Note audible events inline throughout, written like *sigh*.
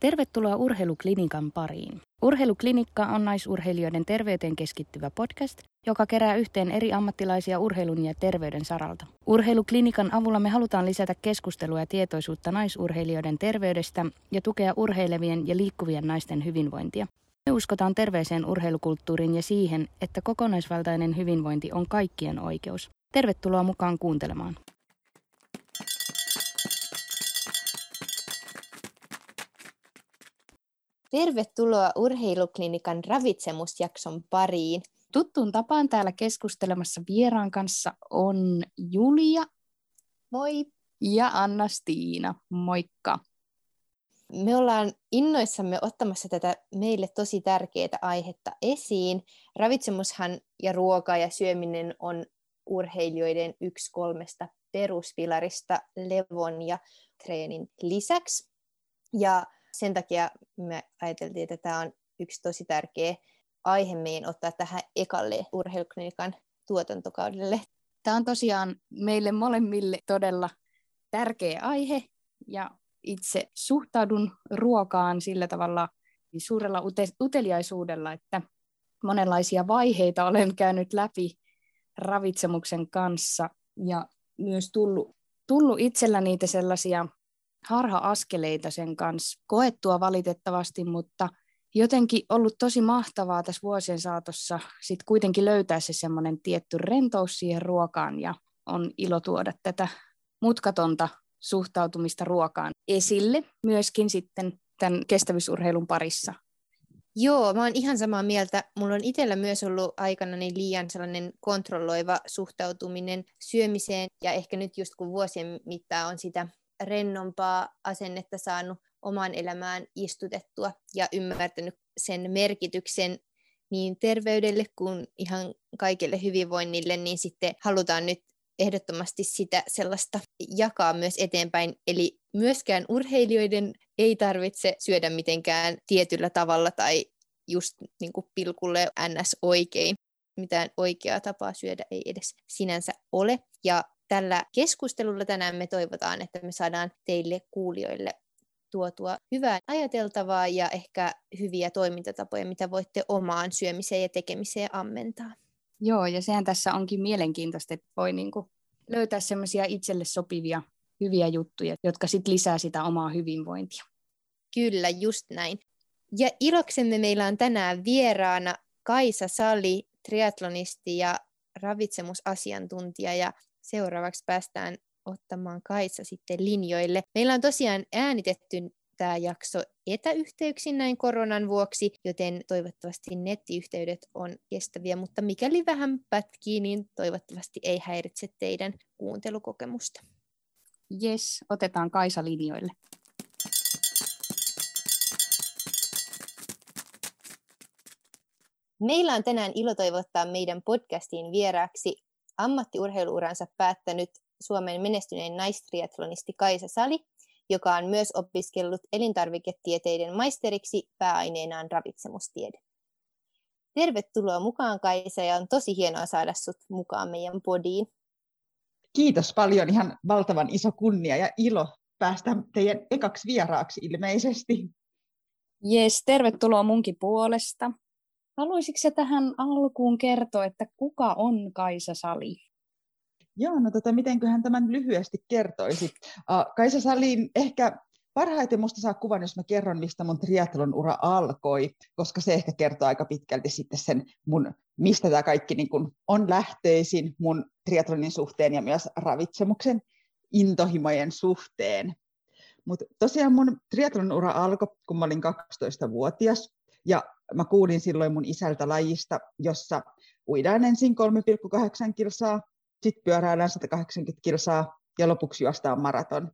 Tervetuloa Urheiluklinikan pariin. Urheiluklinikka on naisurheilijoiden terveyteen keskittyvä podcast, joka kerää yhteen eri ammattilaisia urheilun ja terveyden saralta. Urheiluklinikan avulla me halutaan lisätä keskustelua ja tietoisuutta naisurheilijoiden terveydestä ja tukea urheilevien ja liikkuvien naisten hyvinvointia. Me uskotaan terveeseen urheilukulttuuriin ja siihen, että kokonaisvaltainen hyvinvointi on kaikkien oikeus. Tervetuloa mukaan kuuntelemaan. Tervetuloa Urheiluklinikan ravitsemusjakson pariin. Tuttuun tapaan täällä keskustelemassa vieraan kanssa on Julia. Moi! Ja Anna-Stiina. Moikka! Me ollaan innoissamme ottamassa tätä meille tosi tärkeää aihetta esiin. Ravitsemushan ja ruoka ja syöminen on urheilijoiden yksi kolmesta peruspilarista levon ja treenin lisäksi. Ja sen takia me ajateltiin, että tämä on yksi tosi tärkeä aihe meidän ottaa tähän ekalle urheiluklinikan tuotantokaudelle. Tämä on tosiaan meille molemmille todella tärkeä aihe ja itse suhtaudun ruokaan sillä tavalla suurella ute- uteliaisuudella, että monenlaisia vaiheita olen käynyt läpi ravitsemuksen kanssa ja myös tullut, tullut itsellä niitä sellaisia harha-askeleita sen kanssa koettua valitettavasti, mutta jotenkin ollut tosi mahtavaa tässä vuosien saatossa sit kuitenkin löytää se semmoinen tietty rentous siihen ruokaan ja on ilo tuoda tätä mutkatonta suhtautumista ruokaan esille myöskin sitten tämän kestävyysurheilun parissa. Joo, mä oon ihan samaa mieltä. Mulla on itsellä myös ollut aikana niin liian sellainen kontrolloiva suhtautuminen syömiseen ja ehkä nyt just kun vuosien mittaan on sitä rennompaa asennetta saanut omaan elämään istutettua ja ymmärtänyt sen merkityksen niin terveydelle kuin ihan kaikille hyvinvoinnille, niin sitten halutaan nyt ehdottomasti sitä sellaista jakaa myös eteenpäin. Eli myöskään urheilijoiden ei tarvitse syödä mitenkään tietyllä tavalla tai just niin kuin pilkulle ns. oikein. Mitään oikeaa tapaa syödä ei edes sinänsä ole. Ja tällä keskustelulla tänään me toivotaan, että me saadaan teille kuulijoille tuotua hyvää ajateltavaa ja ehkä hyviä toimintatapoja, mitä voitte omaan syömiseen ja tekemiseen ammentaa. Joo, ja sehän tässä onkin mielenkiintoista, että voi niinku löytää semmoisia itselle sopivia hyviä juttuja, jotka sitten lisää sitä omaa hyvinvointia. Kyllä, just näin. Ja iloksemme meillä on tänään vieraana Kaisa Sali, triatlonisti ja ravitsemusasiantuntija. Ja seuraavaksi päästään ottamaan Kaisa sitten linjoille. Meillä on tosiaan äänitetty tämä jakso etäyhteyksin näin koronan vuoksi, joten toivottavasti nettiyhteydet on kestäviä, mutta mikäli vähän pätkii, niin toivottavasti ei häiritse teidän kuuntelukokemusta. Yes, otetaan Kaisa linjoille. Meillä on tänään ilo toivottaa meidän podcastiin vieraaksi ammattiurheiluuransa päättänyt Suomen menestyneen naistriatlonisti Kaisa Sali, joka on myös opiskellut elintarviketieteiden maisteriksi pääaineenaan ravitsemustiede. Tervetuloa mukaan Kaisa ja on tosi hienoa saada sut mukaan meidän podiin. Kiitos paljon, ihan valtavan iso kunnia ja ilo päästä teidän ekaksi vieraaksi ilmeisesti. Jes, tervetuloa munkin puolesta. Haluaisitko sä tähän alkuun kertoa, että kuka on Kaisa Sali? Joo, no tota, mitenköhän tämän lyhyesti kertoisi. Uh, Kaisa Salin ehkä parhaiten musta saa kuvan, jos mä kerron, mistä mun triathlon ura alkoi, koska se ehkä kertoo aika pitkälti sitten sen mun, mistä tämä kaikki niin kun on lähtöisin mun triathlonin suhteen ja myös ravitsemuksen intohimojen suhteen. Mutta tosiaan mun triathlon ura alkoi, kun mä olin 12-vuotias, ja mä kuulin silloin mun isältä lajista, jossa uidaan ensin 3,8 kilsaa, sitten pyöräillään 180 kilsaa ja lopuksi juostaan maraton.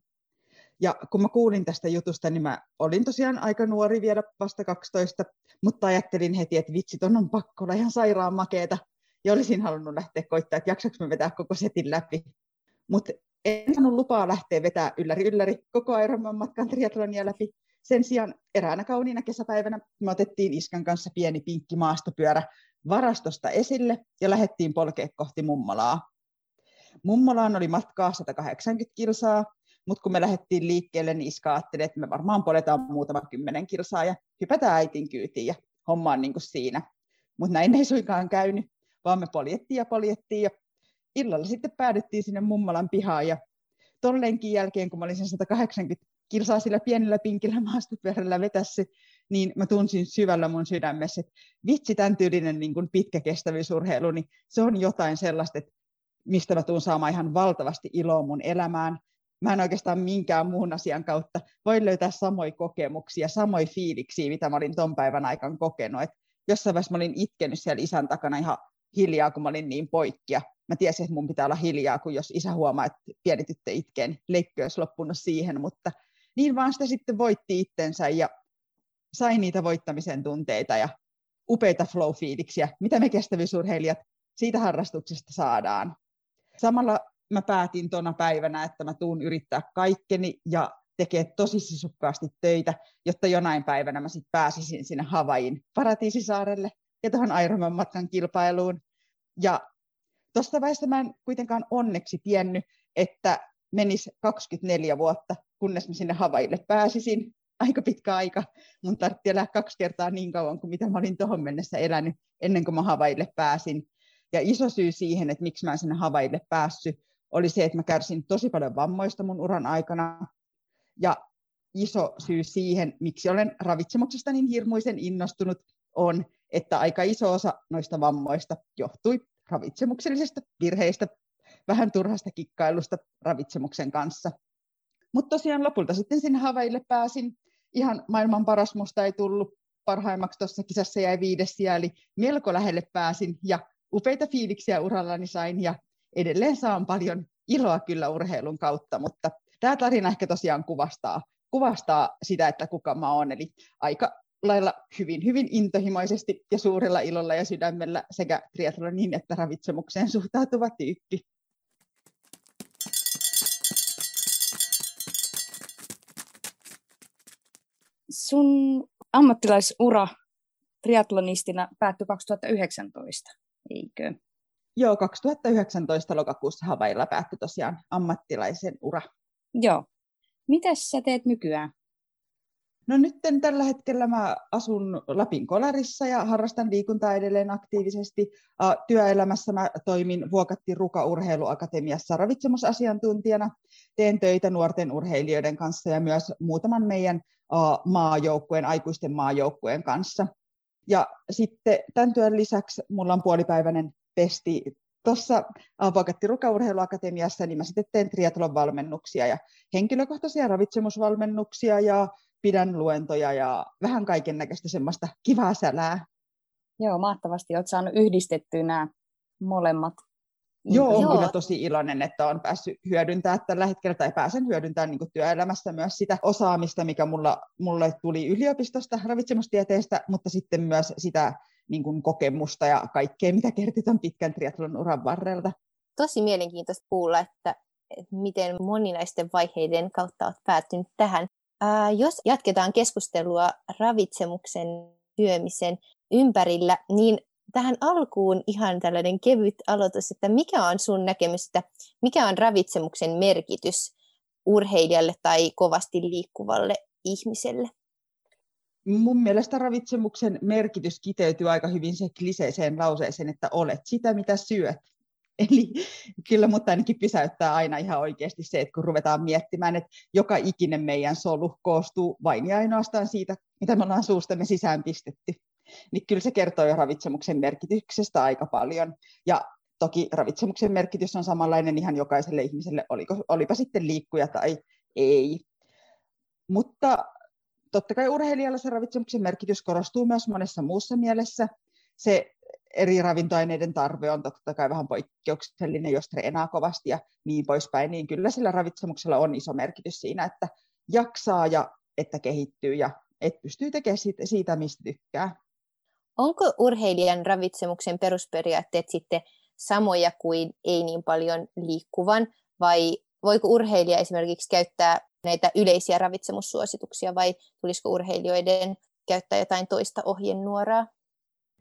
Ja kun mä kuulin tästä jutusta, niin mä olin tosiaan aika nuori vielä vasta 12, mutta ajattelin heti, että vitsi, ton on pakko olla ihan sairaan makeeta. Ja olisin halunnut lähteä koittaa, että jaksaks mä vetää koko setin läpi. Mutta en saanut lupaa lähteä vetää ylläri ylläri koko Ironman matkan triatlonia läpi. Sen sijaan eräänä kauniina kesäpäivänä me otettiin iskän kanssa pieni pinkki maastopyörä varastosta esille ja lähdettiin polkea kohti mummolaa. Mummolaan oli matkaa 180 kilsaa, mutta kun me lähdettiin liikkeelle, niin iska ajatteli, että me varmaan poletaan muutama kymmenen kilsaa ja hypätään äitin kyytiin ja homma on niin kuin siinä. Mutta näin ei suinkaan käynyt, vaan me poljettiin ja poljettiin ja illalla sitten päädyttiin sinne mummalan pihaan ja tolleenkin jälkeen, kun mä olin sen 180 kilsaa sillä pienellä pinkillä maastopyörällä vetässä, niin mä tunsin syvällä mun sydämessä, että vitsi, tämän tyylinen niin kuin pitkä kestävyysurheilu, niin se on jotain sellaista, että mistä mä tuun saamaan ihan valtavasti iloa mun elämään. Mä en oikeastaan minkään muun asian kautta voi löytää samoja kokemuksia, samoja fiiliksiä, mitä mä olin ton päivän aikana kokenut. Et jossain vaiheessa mä olin itkenyt siellä isän takana ihan hiljaa, kun mä olin niin poikkia. Mä tiesin, että mun pitää olla hiljaa, kun jos isä huomaa, että pieni tyttö itkee, niin leikki olisi loppunut siihen, mutta niin vaan sitä sitten voitti itsensä ja sai niitä voittamisen tunteita ja upeita flow-fiiliksiä, mitä me kestävyysurheilijat siitä harrastuksesta saadaan. Samalla mä päätin tuona päivänä, että mä tuun yrittää kaikkeni ja tekee tosi sisukkaasti töitä, jotta jonain päivänä mä sitten pääsisin sinne Havain paratiisisaarelle ja tuohon Ironman matkan kilpailuun. Ja tuosta vaiheessa mä en kuitenkaan onneksi tiennyt, että menisi 24 vuotta, kunnes mä sinne Havaille pääsisin. Aika pitkä aika. Mun tarvitsi elää kaksi kertaa niin kauan kuin mitä mä olin tuohon mennessä elänyt ennen kuin mä Havaille pääsin. Ja iso syy siihen, että miksi mä en sinne Havaille päässyt, oli se, että mä kärsin tosi paljon vammoista mun uran aikana. Ja iso syy siihen, miksi olen ravitsemuksesta niin hirmuisen innostunut, on, että aika iso osa noista vammoista johtui ravitsemuksellisista virheistä, vähän turhasta kikkailusta ravitsemuksen kanssa. Mutta tosiaan lopulta sitten sinne Havaille pääsin. Ihan maailman paras musta ei tullut. Parhaimmaksi tuossa kisassa jäi viides eli melko lähelle pääsin ja upeita fiiliksiä urallani sain ja edelleen saan paljon iloa kyllä urheilun kautta, mutta tämä tarina ehkä tosiaan kuvastaa, kuvastaa sitä, että kuka mä oon, eli aika lailla hyvin, hyvin intohimoisesti ja suurella ilolla ja sydämellä sekä triathlonin että ravitsemukseen suhtautuva tyyppi. Sun ammattilaisura triatlonistina päättyi 2019, eikö? Joo, 2019 lokakuussa Havailla päättyi tosiaan ammattilaisen ura. Joo. Mitäs sä teet nykyään? No nyt tällä hetkellä mä asun Lapin Kolarissa ja harrastan liikuntaa edelleen aktiivisesti. Työelämässä mä toimin Vuokatti Ruka Urheiluakatemiassa ravitsemusasiantuntijana. Teen töitä nuorten urheilijoiden kanssa ja myös muutaman meidän maajoukkueen, aikuisten maajoukkueen kanssa. Ja sitten tämän työn lisäksi mulla on puolipäiväinen pesti tuossa Ruka Urheiluakatemiassa, niin mä sitten teen triatlon valmennuksia ja henkilökohtaisia ravitsemusvalmennuksia ja pidän luentoja ja vähän kaiken näköistä semmoista kivaa sälää. Joo, mahtavasti. Olet saanut yhdistettyä nämä molemmat. Joo, olen kyllä tosi iloinen, että olen päässyt hyödyntämään tällä hetkellä, tai pääsen hyödyntämään niin työelämässä myös sitä osaamista, mikä mulla, mulle tuli yliopistosta ravitsemustieteestä, mutta sitten myös sitä niin kuin kokemusta ja kaikkea, mitä kertyi tämän pitkän triathlon uran varrelta. Tosi mielenkiintoista kuulla, että, että miten moninaisten vaiheiden kautta olet päätynyt tähän. Ää, jos jatketaan keskustelua ravitsemuksen syömisen ympärillä, niin tähän alkuun ihan tällainen kevyt aloitus, että mikä on sun näkemys, että mikä on ravitsemuksen merkitys urheilijalle tai kovasti liikkuvalle ihmiselle? Mun mielestä ravitsemuksen merkitys kiteytyy aika hyvin se kliseiseen lauseeseen, että olet sitä, mitä syöt. *laughs* Eli kyllä mutta ainakin pysäyttää aina ihan oikeasti se, että kun ruvetaan miettimään, että joka ikinen meidän solu koostuu vain ja ainoastaan siitä, mitä me ollaan suustamme sisään pistetty, niin kyllä se kertoo jo ravitsemuksen merkityksestä aika paljon. Ja toki ravitsemuksen merkitys on samanlainen ihan jokaiselle ihmiselle, oliko, olipa sitten liikkuja tai ei. Mutta totta kai urheilijalla se ravitsemuksen merkitys korostuu myös monessa muussa mielessä. Se eri ravintoaineiden tarve on totta kai vähän poikkeuksellinen, jos treenaa kovasti ja niin poispäin, niin kyllä sillä ravitsemuksella on iso merkitys siinä, että jaksaa ja että kehittyy ja että pystyy tekemään siitä, mistä tykkää. Onko urheilijan ravitsemuksen perusperiaatteet sitten samoja kuin ei niin paljon liikkuvan, vai voiko urheilija esimerkiksi käyttää näitä yleisiä ravitsemussuosituksia, vai tulisiko urheilijoiden käyttää jotain toista ohjenuoraa?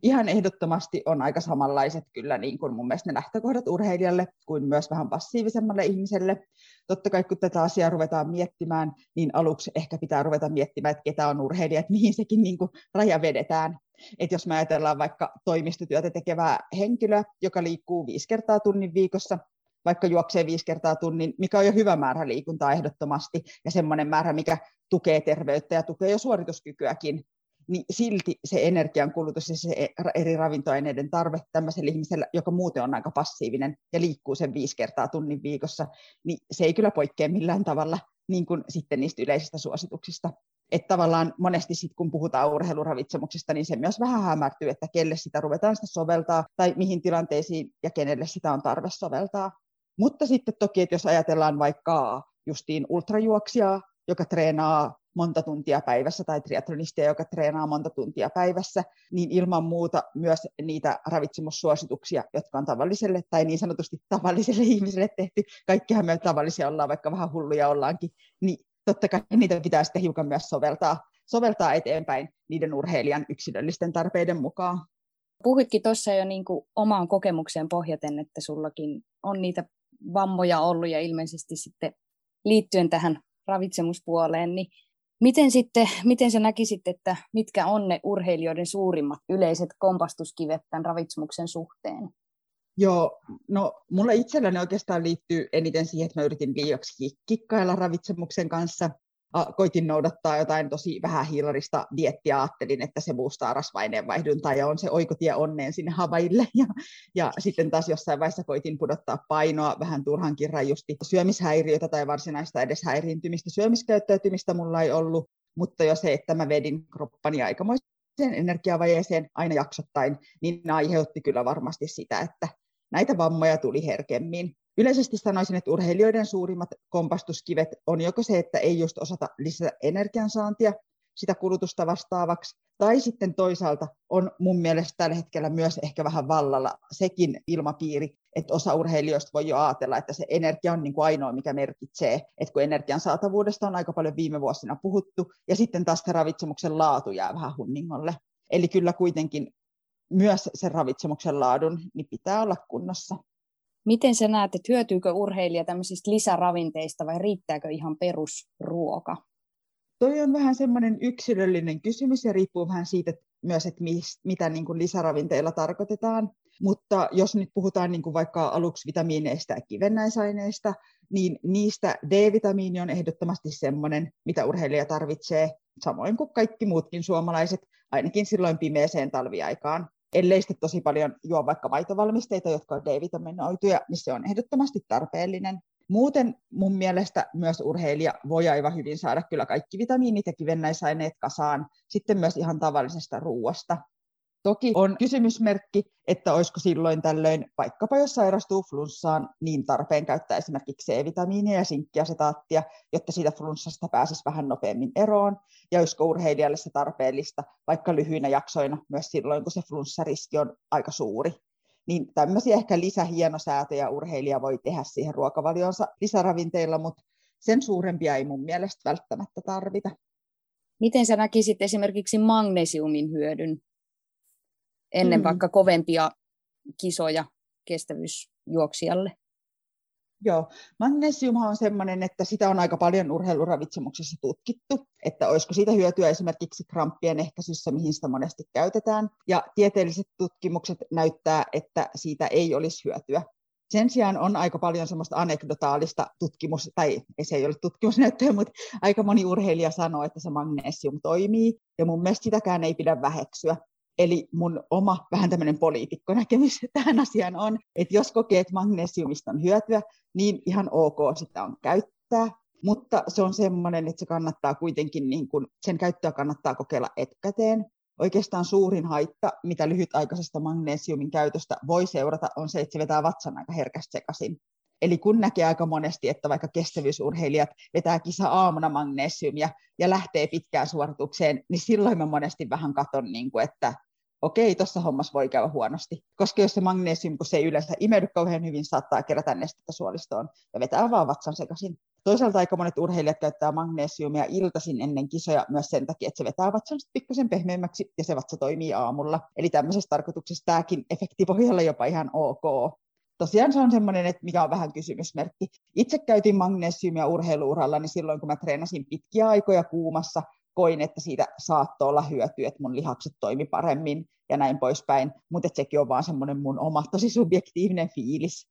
Ihan ehdottomasti on aika samanlaiset kyllä niin kuin mun mielestä ne lähtökohdat urheilijalle kuin myös vähän passiivisemmalle ihmiselle. Totta kai kun tätä asiaa ruvetaan miettimään, niin aluksi ehkä pitää ruveta miettimään, että ketä on urheilija, että *laughs* mihin sekin niin kuin raja vedetään. että jos me ajatellaan vaikka toimistotyötä tekevää henkilöä, joka liikkuu viisi kertaa tunnin viikossa, vaikka juoksee viisi kertaa tunnin, mikä on jo hyvä määrä liikuntaa ehdottomasti, ja semmoinen määrä, mikä tukee terveyttä ja tukee jo suorituskykyäkin, niin silti se energiankulutus ja se eri ravintoaineiden tarve tämmöisellä ihmisellä, joka muuten on aika passiivinen ja liikkuu sen viisi kertaa tunnin viikossa, niin se ei kyllä poikkea millään tavalla niin kuin sitten niistä yleisistä suosituksista. Että tavallaan monesti sitten kun puhutaan urheiluravitsemuksesta, niin se myös vähän hämärtyy, että kelle sitä ruvetaan sitä soveltaa tai mihin tilanteisiin ja kenelle sitä on tarve soveltaa. Mutta sitten toki, että jos ajatellaan vaikka justiin ultrajuoksijaa, joka treenaa monta tuntia päivässä tai triatlonistia, joka treenaa monta tuntia päivässä, niin ilman muuta myös niitä ravitsemussuosituksia, jotka on tavalliselle tai niin sanotusti tavalliselle *laughs* ihmiselle tehty, kaikkihan me tavallisia ollaan, vaikka vähän hulluja ollaankin, niin totta kai niitä pitää sitten hiukan myös soveltaa, soveltaa eteenpäin niiden urheilijan yksilöllisten tarpeiden mukaan. Puhuitkin tuossa jo niin kuin omaan kokemukseen pohjaten, että sullakin on niitä vammoja ollut ja ilmeisesti sitten liittyen tähän ravitsemuspuoleen, niin miten sitten, miten sä näkisit, että mitkä on ne urheilijoiden suurimmat yleiset kompastuskivet tämän ravitsemuksen suhteen? Joo, no mulla itselläni oikeastaan liittyy eniten siihen, että mä yritin liiaksi kikkailla ravitsemuksen kanssa koitin noudattaa jotain tosi vähän hiilarista diettiä, ajattelin, että se boostaa rasvaineenvaihduntaa ja on se oikotie onneen sinne havaille. *laughs* Ja, ja sitten taas jossain vaiheessa koitin pudottaa painoa vähän turhankin rajusti. Syömishäiriötä tai varsinaista edes häiriintymistä syömiskäyttäytymistä mulla ei ollut, mutta jo se, että mä vedin kroppani aikamoiseen energiavajeeseen aina jaksottain, niin aiheutti kyllä varmasti sitä, että näitä vammoja tuli herkemmin. Yleisesti sanoisin, että urheilijoiden suurimmat kompastuskivet on joko se, että ei just osata lisätä energiansaantia sitä kulutusta vastaavaksi, tai sitten toisaalta on mun mielestä tällä hetkellä myös ehkä vähän vallalla sekin ilmapiiri, että osa urheilijoista voi jo ajatella, että se energia on niin kuin ainoa, mikä merkitsee, että kun energian saatavuudesta on aika paljon viime vuosina puhuttu, ja sitten taas ravitsemuksen laatu jää vähän hunningolle. Eli kyllä kuitenkin myös sen ravitsemuksen laadun niin pitää olla kunnossa. Miten sä näet, että hyötyykö urheilija tämmöisistä lisäravinteista vai riittääkö ihan perusruoka? Toi on vähän semmoinen yksilöllinen kysymys ja riippuu vähän siitä että myös, että mitä niin kuin lisäravinteilla tarkoitetaan. Mutta jos nyt puhutaan niin kuin vaikka aluksi vitamiineista ja kivennäisaineista, niin niistä D-vitamiini on ehdottomasti semmoinen, mitä urheilija tarvitsee, samoin kuin kaikki muutkin suomalaiset, ainakin silloin pimeeseen talviaikaan ellei sitten tosi paljon juo vaikka maitovalmisteita, jotka on D-vitaminoituja, niin se on ehdottomasti tarpeellinen. Muuten mun mielestä myös urheilija voi aivan hyvin saada kyllä kaikki vitamiinit ja kivennäisaineet kasaan, sitten myös ihan tavallisesta ruuasta. Toki on kysymysmerkki, että olisiko silloin tällöin, vaikkapa jos sairastuu flunssaan, niin tarpeen käyttää esimerkiksi C-vitamiinia ja sinkkiasetaattia, jotta siitä flunssasta pääsisi vähän nopeammin eroon, ja olisiko urheilijalle se tarpeellista, vaikka lyhyinä jaksoina, myös silloin, kun se flunssariski on aika suuri. Niin tämmöisiä ehkä lisähienosäätöjä urheilija voi tehdä siihen ruokavalionsa lisäravinteilla, mutta sen suurempia ei mun mielestä välttämättä tarvita. Miten sä näkisit esimerkiksi magnesiumin hyödyn ennen mm. vaikka kovempia kisoja kestävyysjuoksijalle. Joo, magnesium on sellainen, että sitä on aika paljon urheiluravitsemuksessa tutkittu, että olisiko siitä hyötyä esimerkiksi kramppien ehkäisyssä, mihin sitä monesti käytetään. Ja tieteelliset tutkimukset näyttää, että siitä ei olisi hyötyä. Sen sijaan on aika paljon semmoista anekdotaalista tutkimus, tai se ei ole tutkimusnäyttöä, mutta aika moni urheilija sanoo, että se magnesium toimii, ja mun mielestä sitäkään ei pidä väheksyä. Eli mun oma vähän tämmöinen poliitikkonäkemys *laughs* tähän asiaan on, että jos kokee, että magnesiumista on hyötyä, niin ihan ok sitä on käyttää, mutta se on semmoinen, että se kannattaa kuitenkin, niin kun, sen käyttöä kannattaa kokeilla etukäteen. Oikeastaan suurin haitta, mitä lyhytaikaisesta magnesiumin käytöstä voi seurata, on se, että se vetää vatsan aika herkästi sekaisin. Eli kun näkee aika monesti, että vaikka kestävyysurheilijat vetää kisa aamuna magnesiumia ja lähtee pitkään suoritukseen, niin silloin mä monesti vähän katon, niin kuin, että okei, tuossa hommassa voi käydä huonosti. Koska jos se magnesium, kun se ei yleensä imeydy kauhean hyvin, saattaa kerätä nestettä suolistoon ja vetää vaan vatsan sekaisin. Toisaalta aika monet urheilijat käyttää magnesiumia iltaisin ennen kisoja myös sen takia, että se vetää vatsansa pikkusen pehmeämmäksi ja se vatsa toimii aamulla. Eli tämmöisessä tarkoituksessa tämäkin efekti voi olla jopa ihan ok. Tosiaan se on semmoinen, että mikä on vähän kysymysmerkki. Itse käytin magnesiumia urheiluuralla, niin silloin kun mä treenasin pitkiä aikoja kuumassa, koin, että siitä saattoi olla hyötyä, että mun lihakset toimi paremmin ja näin poispäin, mutta sekin on vaan semmoinen mun oma tosi subjektiivinen fiilis.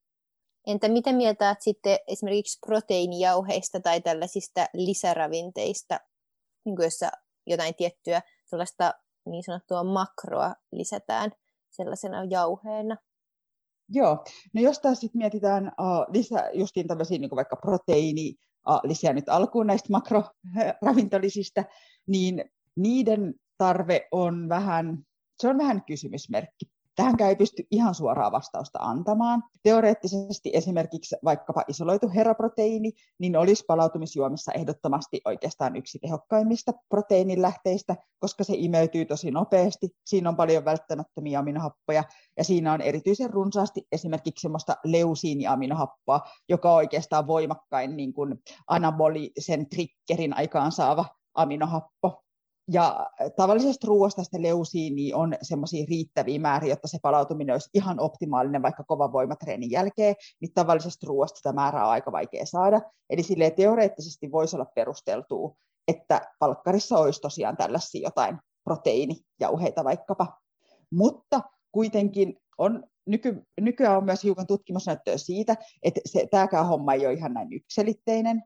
Entä mitä mieltä olet sitten esimerkiksi proteiinijauheista tai tällaisista lisäravinteista, niin jossa jotain tiettyä sellaista niin sanottua makroa lisätään sellaisena jauheena? Joo, no jos taas sitten mietitään uh, lisää justiin tämmöisiä niin vaikka proteiini, uh, lisää nyt alkuun näistä makroravintolisista, niin niiden tarve on vähän, se on vähän kysymysmerkki. Tähänkään ei pysty ihan suoraa vastausta antamaan. Teoreettisesti esimerkiksi vaikkapa isoloitu heraproteiini, niin olisi palautumisjuomissa ehdottomasti oikeastaan yksi tehokkaimmista proteiinilähteistä, koska se imeytyy tosi nopeasti. Siinä on paljon välttämättömiä aminohappoja ja siinä on erityisen runsaasti esimerkiksi semmoista leusiiniaminohappoa, joka on oikeastaan voimakkain niin kuin anabolisen triggerin aikaansaava aminohappo. Ja tavallisesta ruoasta sitä leusiini on semmoisia riittäviä määriä, jotta se palautuminen olisi ihan optimaalinen vaikka kovan voimatreenin jälkeen, niin tavallisesta ruoasta sitä määrää on aika vaikea saada. Eli sille teoreettisesti voisi olla perusteltua, että palkkarissa olisi tosiaan tällaisia jotain proteiinijauheita vaikkapa. Mutta kuitenkin on nyky, nykyään on myös hiukan tutkimusnäyttöä siitä, että se, tämäkään homma ei ole ihan näin yksilitteinen,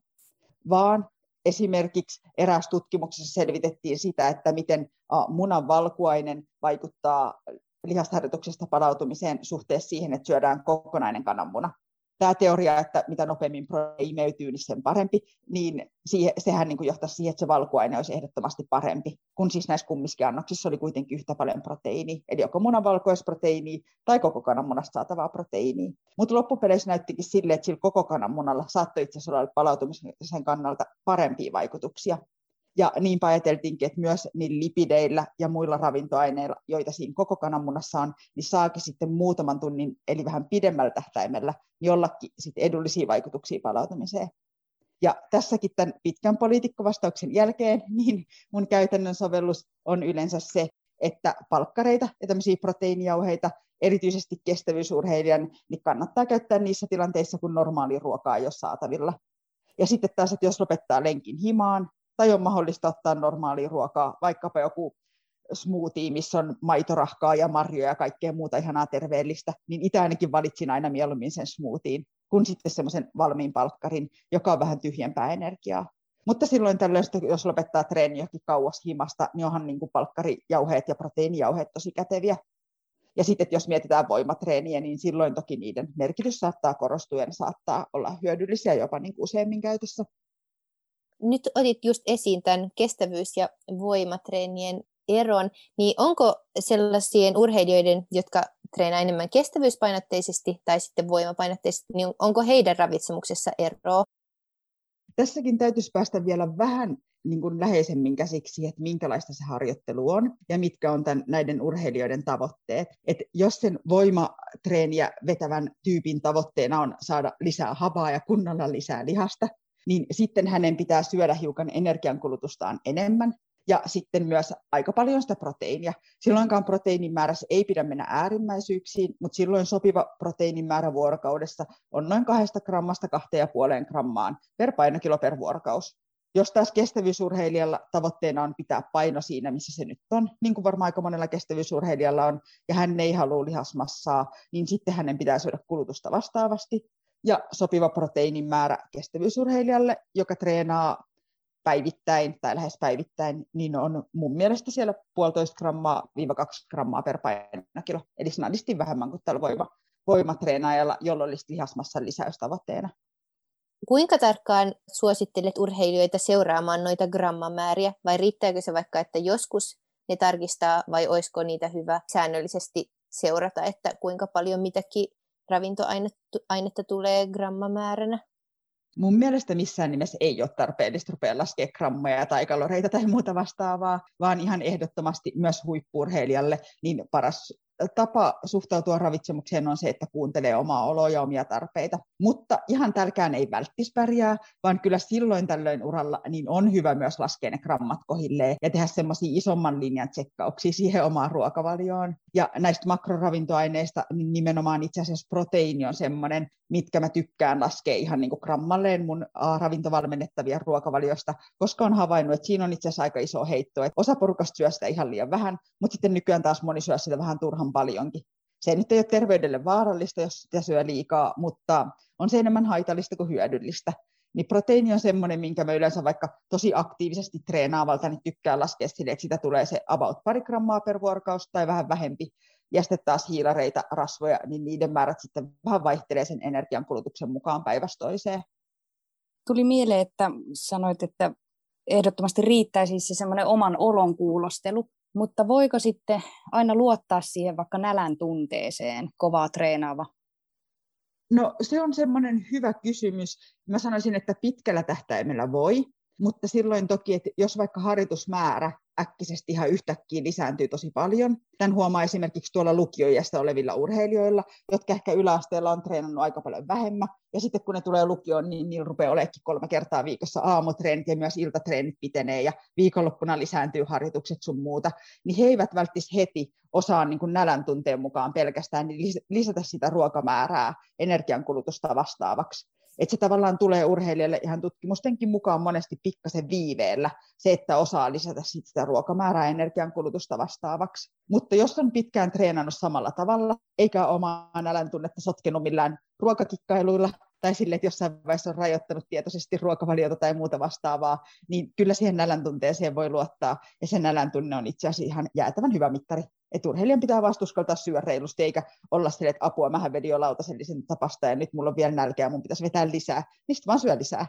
vaan Esimerkiksi eräässä tutkimuksessa selvitettiin sitä, että miten munan valkuainen vaikuttaa lihasharjoituksesta palautumiseen suhteessa siihen, että syödään kokonainen kananmuna tämä teoria, että mitä nopeammin proteiini imeytyy, niin sen parempi, niin siihen, sehän niin kuin johtaisi siihen, että se valkuaine olisi ehdottomasti parempi, kun siis näissä kummiskin annoksissa oli kuitenkin yhtä paljon proteiini, eli joko munan tai koko kananmunasta saatavaa proteiiniä. Mutta loppupeleissä näyttikin sille, että sillä koko kananmunalla saattoi itse asiassa olla palautumisen kannalta parempia vaikutuksia ja niinpä ajateltiinkin, että myös niillä lipideillä ja muilla ravintoaineilla, joita siinä koko kananmunassa on, niin saakin sitten muutaman tunnin, eli vähän pidemmällä tähtäimellä, jollakin sitten edullisia vaikutuksia palautumiseen. Ja tässäkin tämän pitkän poliitikkovastauksen jälkeen, *laughs* niin mun käytännön sovellus on yleensä se, että palkkareita ja tämmöisiä proteiinijauheita, erityisesti kestävyysurheilijan, niin kannattaa käyttää niissä tilanteissa, kun normaali ruokaa ei ole saatavilla. Ja sitten taas, että jos lopettaa lenkin himaan, tai on mahdollista ottaa normaalia ruokaa, vaikkapa joku smoothie, missä on maitorahkaa ja marjoja ja kaikkea muuta ihanaa terveellistä, niin itse ainakin valitsin aina mieluummin sen smoothien, kuin sitten semmoisen valmiin palkkarin, joka on vähän tyhjempää energiaa. Mutta silloin tällöin, jos lopettaa treeni johonkin kauas himasta, niin onhan niin kuin palkkarijauheet ja proteiinijauheet tosi käteviä. Ja sitten jos mietitään voimatreeniä, niin silloin toki niiden merkitys saattaa korostua ja ne saattaa olla hyödyllisiä jopa niin kuin useimmin käytössä nyt otit just esiin tämän kestävyys- ja voimatreenien eron, niin onko sellaisien urheilijoiden, jotka treenaa enemmän kestävyyspainotteisesti tai sitten voimapainotteisesti, niin onko heidän ravitsemuksessa eroa? Tässäkin täytyisi päästä vielä vähän niin kuin läheisemmin käsiksi, että minkälaista se harjoittelu on ja mitkä on tämän, näiden urheilijoiden tavoitteet. Et jos sen voimatreeniä vetävän tyypin tavoitteena on saada lisää havaa ja kunnolla lisää lihasta, niin sitten hänen pitää syödä hiukan energiankulutustaan enemmän ja sitten myös aika paljon sitä proteiinia. Silloinkaan proteiinin määrässä ei pidä mennä äärimmäisyyksiin, mutta silloin sopiva proteiinin määrä vuorokaudessa on noin 2 grammasta 2,5 grammaan per painokilo per vuorokaus. Jos taas kestävyysurheilijalla tavoitteena on pitää paino siinä, missä se nyt on, niin kuin varmaan aika monella kestävyysurheilijalla on, ja hän ei halua lihasmassaa, niin sitten hänen pitää syödä kulutusta vastaavasti ja sopiva proteiinin määrä kestävyysurheilijalle, joka treenaa päivittäin tai lähes päivittäin, niin on mun mielestä siellä puolitoista grammaa viiva kaksi grammaa per painokilo, eli snadisti vähemmän kuin tällä voima, voimatreenaajalla, jolla olisi lihasmassan lisäystavoitteena. Kuinka tarkkaan suosittelet urheilijoita seuraamaan noita grammamääriä, vai riittääkö se vaikka, että joskus ne tarkistaa, vai olisiko niitä hyvä säännöllisesti seurata, että kuinka paljon mitäkin ravintoainetta tulee grammamääränä? Mun mielestä missään nimessä ei ole tarpeellista rupea laskea grammoja tai kaloreita tai muuta vastaavaa, vaan ihan ehdottomasti myös huippurheilijalle niin paras tapa suhtautua ravitsemukseen on se, että kuuntelee omaa oloa ja omia tarpeita. Mutta ihan tälkään ei välttis pärjää, vaan kyllä silloin tällöin uralla niin on hyvä myös laskea ne grammat kohilleen ja tehdä semmoisia isomman linjan tsekkauksia siihen omaan ruokavalioon. Ja näistä makroravintoaineista niin nimenomaan itse asiassa proteiini on semmoinen, mitkä mä tykkään laskea ihan niin kuin grammalleen mun ravintovalmennettavien ruokavaliosta, koska on havainnut, että siinä on itse asiassa aika iso heitto, että osa porukasta syö sitä ihan liian vähän, mutta sitten nykyään taas moni syö sitä vähän turhan paljonkin. Se nyt ei ole terveydelle vaarallista, jos sitä syö liikaa, mutta on se enemmän haitallista kuin hyödyllistä. Niin proteiini on semmoinen, minkä mä yleensä vaikka tosi aktiivisesti treenaavalta niin tykkään laskea sille, että sitä tulee se about pari grammaa per vuorokausi tai vähän vähempi. Ja sitten taas hiilareita, rasvoja, niin niiden määrät sitten vähän vaihtelee sen energiankulutuksen mukaan päivästä toiseen. Tuli mieleen, että sanoit, että ehdottomasti riittäisi se semmoinen oman olon kuulostelu, mutta voiko sitten aina luottaa siihen vaikka nälän tunteeseen, kovaa treenaava? No se on semmoinen hyvä kysymys. Mä sanoisin, että pitkällä tähtäimellä voi, mutta silloin toki, että jos vaikka harjoitusmäärä äkkisesti ihan yhtäkkiä lisääntyy tosi paljon. Tämän huomaa esimerkiksi tuolla lukioijasta olevilla urheilijoilla, jotka ehkä yläasteella on treenannut aika paljon vähemmän. Ja sitten kun ne tulee lukioon, niin niillä rupeaa olemaan kolme kertaa viikossa aamutreenit ja myös iltatreenit pitenee ja viikonloppuna lisääntyy harjoitukset sun muuta. Niin he eivät välttis heti osaa niin kuin nälän tunteen mukaan pelkästään niin lisätä sitä ruokamäärää energiankulutusta vastaavaksi että se tavallaan tulee urheilijalle ihan tutkimustenkin mukaan monesti pikkasen viiveellä, se, että osaa lisätä sit sitä ruokamäärää energiankulutusta vastaavaksi. Mutta jos on pitkään treenannut samalla tavalla, eikä omaa nälän tunnetta sotkenut millään ruokakikkailuilla, tai sille, että jossain vaiheessa on rajoittanut tietoisesti ruokavaliota tai muuta vastaavaa, niin kyllä siihen nälän tunteeseen voi luottaa, ja se nälän tunne on itse asiassa ihan jäätävän hyvä mittari että urheilijan pitää vastuskaltaa syödä reilusti, eikä olla sille, että apua, mähän vedin jo lautasellisen tapasta ja nyt mulla on vielä nälkeä, mun pitäisi vetää lisää. Mistä vaan syö lisää?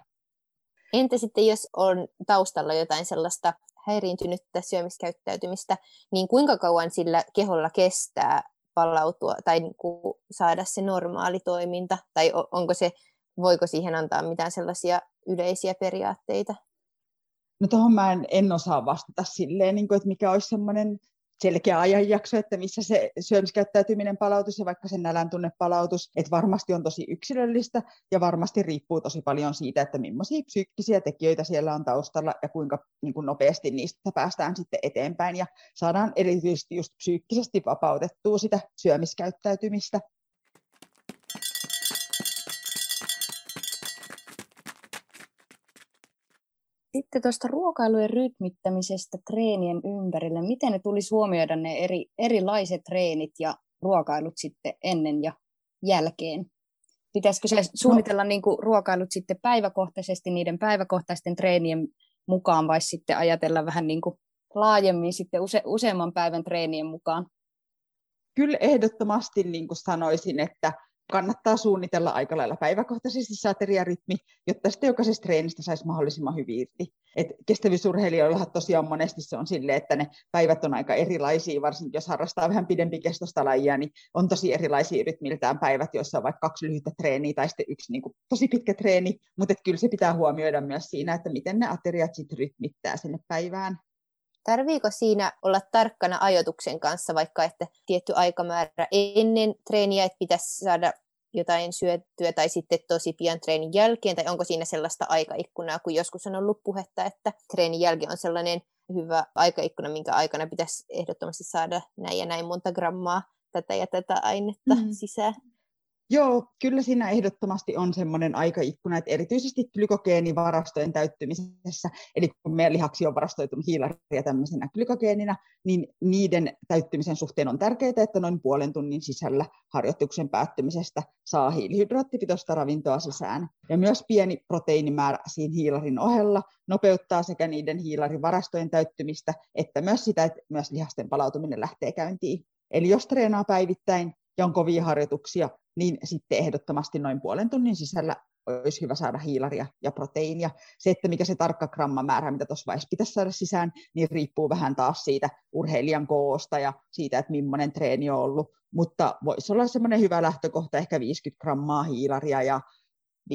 Entä sitten, jos on taustalla jotain sellaista häiriintynyttä syömiskäyttäytymistä, niin kuinka kauan sillä keholla kestää palautua tai niin kuin saada se normaali toiminta? Tai onko se, voiko siihen antaa mitään sellaisia yleisiä periaatteita? No tuohon mä en, en osaa vastata silleen, niin kuin, että mikä olisi semmoinen selkeä ajanjakso, että missä se syömiskäyttäytyminen palautus ja vaikka sen nälän tunne palautus, että varmasti on tosi yksilöllistä ja varmasti riippuu tosi paljon siitä, että millaisia psyykkisiä tekijöitä siellä on taustalla ja kuinka niin kuin nopeasti niistä päästään sitten eteenpäin ja saadaan erityisesti just psyykkisesti vapautettua sitä syömiskäyttäytymistä. Sitten tuosta ruokailujen rytmittämisestä treenien ympärille, miten ne tulisi huomioida ne eri, erilaiset treenit ja ruokailut sitten ennen ja jälkeen? Pitäisikö se no. suunnitella no. niin kuin ruokailut sitten päiväkohtaisesti niiden päiväkohtaisten treenien mukaan vai sitten ajatella vähän niin kuin laajemmin sitten use, useamman päivän treenien mukaan? Kyllä ehdottomasti niin kuin sanoisin, että kannattaa suunnitella aika lailla päiväkohtaisesti se ateriarytmi, jotta sitten jokaisesta treenistä saisi mahdollisimman hyvin irti. Et kestävyysurheilijoillahan tosiaan monesti se on silleen, että ne päivät on aika erilaisia, varsinkin jos harrastaa vähän pidempi kestosta lajia, niin on tosi erilaisia rytmiltään päivät, joissa on vaikka kaksi lyhyttä treeniä tai sitten yksi niin kuin, tosi pitkä treeni, mutta kyllä se pitää huomioida myös siinä, että miten ne ateriat sitten rytmittää sinne päivään. Tarviiko siinä olla tarkkana ajoituksen kanssa, vaikka että tietty aikamäärä ennen treeniä, että pitäisi saada jotain syöttyä tai sitten tosi pian treenin jälkeen, tai onko siinä sellaista aikaikkunaa, kun joskus on ollut puhetta, että treenin jälkeen on sellainen hyvä aikaikkuna, minkä aikana pitäisi ehdottomasti saada näin ja näin monta grammaa tätä ja tätä ainetta mm. sisään. Joo, kyllä siinä ehdottomasti on semmoinen aikaikkuna, että erityisesti glykogeenivarastojen täyttymisessä, eli kun meidän lihaksi on varastoitunut hiilaria tämmöisenä glykogeenina, niin niiden täyttymisen suhteen on tärkeää, että noin puolen tunnin sisällä harjoituksen päättymisestä saa hiilihydraattipitoista ravintoa sisään. Ja myös pieni proteiinimäärä siinä hiilarin ohella nopeuttaa sekä niiden hiilarivarastojen täyttymistä, että myös sitä, että myös lihasten palautuminen lähtee käyntiin. Eli jos treenaa päivittäin ja on kovia harjoituksia, niin sitten ehdottomasti noin puolen tunnin sisällä olisi hyvä saada hiilaria ja proteiinia. Se, että mikä se tarkka grammamäärä, mitä tuossa vaiheessa pitäisi saada sisään, niin riippuu vähän taas siitä urheilijan koosta ja siitä, että millainen treeni on ollut. Mutta voisi olla semmoinen hyvä lähtökohta, ehkä 50 grammaa hiilaria ja 15-20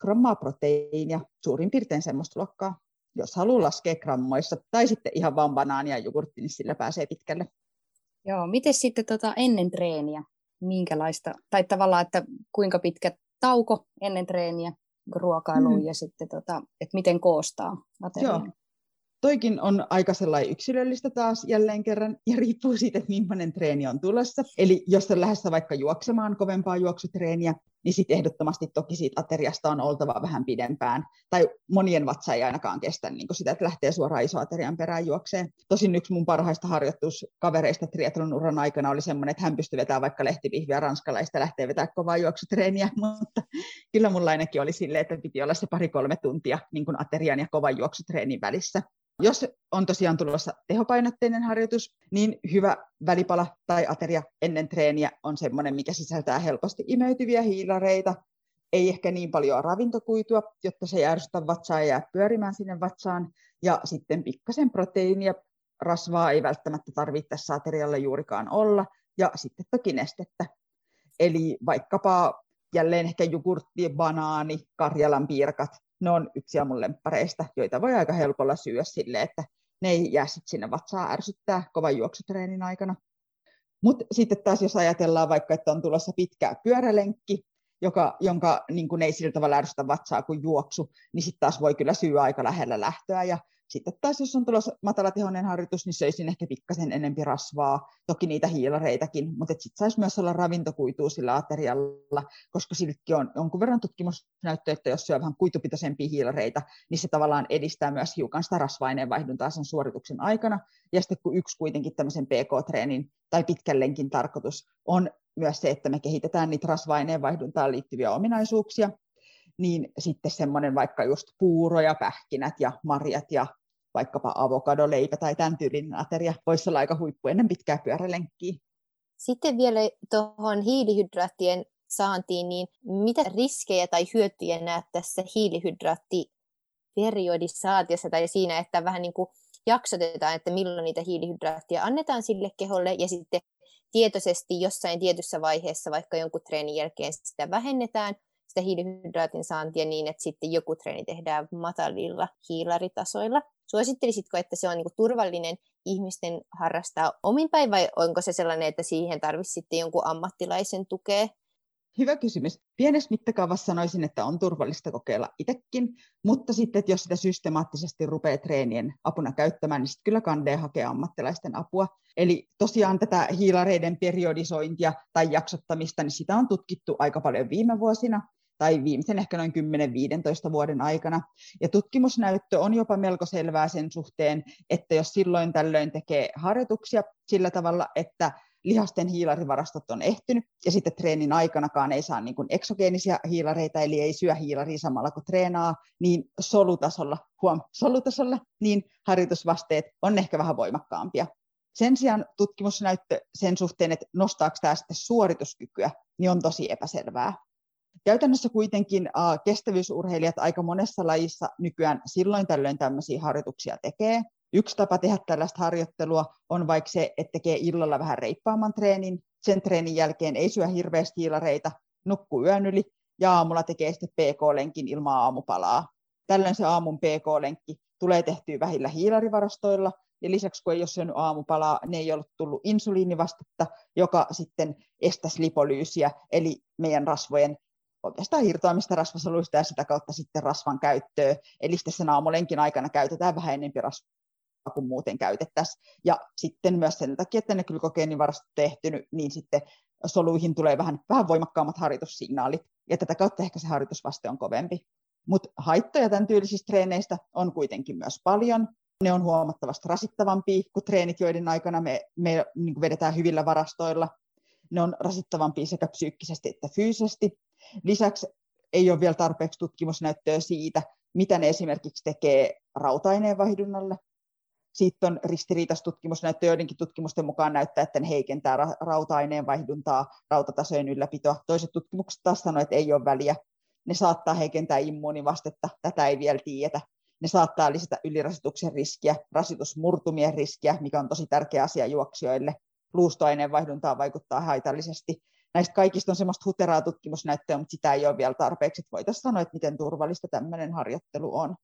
grammaa proteiinia, suurin piirtein semmoista luokkaa. Jos haluaa laskea grammoissa, tai sitten ihan vaan banaania ja jogurtti, niin sillä pääsee pitkälle. Joo, miten sitten tota ennen treeniä? Minkälaista, tai tavallaan, että kuinka pitkä tauko ennen treeniä ruokailuun mm. ja sitten, tota, että miten koostaa aterian? Joo, Toikin on aika sellainen yksilöllistä taas jälleen kerran ja riippuu siitä, että millainen treeni on tulossa. Eli jos on lähdössä vaikka juoksemaan kovempaa juoksutreeniä, niin sitten ehdottomasti toki siitä ateriasta on oltava vähän pidempään. Tai monien vatsa ei ainakaan kestä niin sitä, että lähtee suoraan isoaterian perään juokseen. Tosin yksi mun parhaista harjoituskavereista triathlon uran aikana oli semmoinen, että hän pystyi vetämään vaikka lehtipihviä ranskalaista lähtee vetämään kovaa juoksutreeniä, *laughs* mutta kyllä mulla ainakin oli silleen, että piti olla se pari-kolme tuntia niin kuin aterian ja kovan juoksutreenin välissä. Jos on tosiaan tulossa tehopainotteinen harjoitus, niin hyvä välipala tai ateria ennen treeniä on sellainen, mikä sisältää helposti imeytyviä hiilareita, ei ehkä niin paljon ravintokuitua, jotta se ei vatsaa ja jää pyörimään sinne vatsaan, ja sitten pikkasen proteiinia, rasvaa ei välttämättä tarvitse tässä aterialle juurikaan olla, ja sitten toki nestettä. Eli vaikkapa jälleen ehkä jogurtti, banaani, karjalan piirkat, ne on yksi mun lemppareista, joita voi aika helpolla syödä sille, että ne ei jää sit sinne vatsaa ärsyttää kovan juoksutreenin aikana. Mutta sitten taas jos ajatellaan vaikka, että on tulossa pitkä pyörälenkki, joka, jonka niin kun ei sillä tavalla ärsytä vatsaa kuin juoksu, niin sitten taas voi kyllä syödä aika lähellä lähtöä. Ja sitten taas, jos on tulossa matalatehoinen harjoitus, niin söisin ehkä pikkasen enempi rasvaa, toki niitä hiilareitakin, mutta sitten saisi myös olla ravintokuitua sillä aterialla, koska silläkin on jonkun verran tutkimusnäyttöä, että jos syö vähän kuitupitoisempia hiilareita, niin se tavallaan edistää myös hiukan sitä rasva-aineenvaihduntaa sen suorituksen aikana. Ja sitten kun yksi kuitenkin tämmöisen PK-treenin tai pitkällenkin tarkoitus on myös se, että me kehitetään niitä rasva-aineenvaihduntaan liittyviä ominaisuuksia, niin sitten semmoinen vaikka just puuro ja pähkinät ja marjat ja vaikkapa avokadoleipä tai tämän tyylinen ateria voisi olla aika huippu ennen pitkää pyörälenkkiä. Sitten vielä tuohon hiilihydraattien saantiin, niin mitä riskejä tai hyötyjä näet tässä hiilihydraattiperiodisaatiossa tai siinä, että vähän niin kuin jaksotetaan, että milloin niitä hiilihydraattia annetaan sille keholle ja sitten tietoisesti jossain tietyssä vaiheessa, vaikka jonkun treenin jälkeen sitä vähennetään, sitä hiilihydraatin saantia niin, että sitten joku treeni tehdään matalilla hiilaritasoilla. Suosittelisitko, että se on niin turvallinen ihmisten harrastaa omin päin vai onko se sellainen, että siihen tarvitsisi sitten jonkun ammattilaisen tukea? Hyvä kysymys. Pienessä mittakaavassa sanoisin, että on turvallista kokeilla itsekin, mutta sitten, että jos sitä systemaattisesti rupeaa treenien apuna käyttämään, niin sitten kyllä kandee hakea ammattilaisten apua. Eli tosiaan tätä hiilareiden periodisointia tai jaksottamista, niin sitä on tutkittu aika paljon viime vuosina tai viimeisen ehkä noin 10-15 vuoden aikana. Ja tutkimusnäyttö on jopa melko selvää sen suhteen, että jos silloin tällöin tekee harjoituksia sillä tavalla, että lihasten hiilarivarastot on ehtynyt, ja sitten treenin aikanakaan ei saa niin kuin eksogeenisia hiilareita, eli ei syö hiilaria samalla kun treenaa, niin solutasolla, huom, solutasolla, niin harjoitusvasteet on ehkä vähän voimakkaampia. Sen sijaan tutkimusnäyttö sen suhteen, että nostaako tämä sitten suorituskykyä, niin on tosi epäselvää. Käytännössä kuitenkin uh, kestävyysurheilijat aika monessa lajissa nykyään silloin tällöin tämmöisiä harjoituksia tekee. Yksi tapa tehdä tällaista harjoittelua on vaikka se, että tekee illalla vähän reippaamman treenin, sen treenin jälkeen ei syö hirveästi hiilareita, nukkuu yön yli ja aamulla tekee sitten PK-lenkin ilman aamupalaa. Tällöin se aamun PK-lenkki tulee tehtyä vähillä hiilarivarastoilla, ja lisäksi kun ei ole syönyt aamupalaa, ne ei ollut tullut insuliinivastetta, joka sitten estäisi lipolyysiä, eli meidän rasvojen oikeastaan irtoamista rasvasoluista ja sitä kautta sitten rasvan käyttöä. Eli sitten sen aamulenkin aikana käytetään vähän enemmän rasvaa kuin muuten käytettäisiin. Ja sitten myös sen takia, että ne glykogeenivarastot tehtynyt, niin sitten soluihin tulee vähän, vähän voimakkaammat harjoitussignaalit, ja tätä kautta ehkä se harjoitusvaste on kovempi. Mutta haittoja tämän tyylisistä treeneistä on kuitenkin myös paljon. Ne on huomattavasti rasittavampia kuin treenit, joiden aikana me, me niin vedetään hyvillä varastoilla. Ne on rasittavampia sekä psyykkisesti että fyysisesti. Lisäksi ei ole vielä tarpeeksi tutkimusnäyttöä siitä, mitä ne esimerkiksi tekee rauta-aineenvaihdunnalle. Siitä on ristiriitaista tutkimusnäyttöä, joidenkin tutkimusten mukaan näyttää, että ne heikentää ra- rauta-aineenvaihduntaa, rautatasojen ylläpitoa. Toiset tutkimukset taas sanoo, että ei ole väliä. Ne saattaa heikentää immuunivastetta, tätä ei vielä tiedetä. Ne saattaa lisätä ylirasituksen riskiä, rasitusmurtumien riskiä, mikä on tosi tärkeä asia juoksijoille. Luustoaineenvaihduntaa vaikuttaa haitallisesti näistä kaikista on semmoista huteraa tutkimusnäyttöä, mutta sitä ei ole vielä tarpeeksi, että voitaisiin sanoa, että miten turvallista tämmöinen harjoittelu on.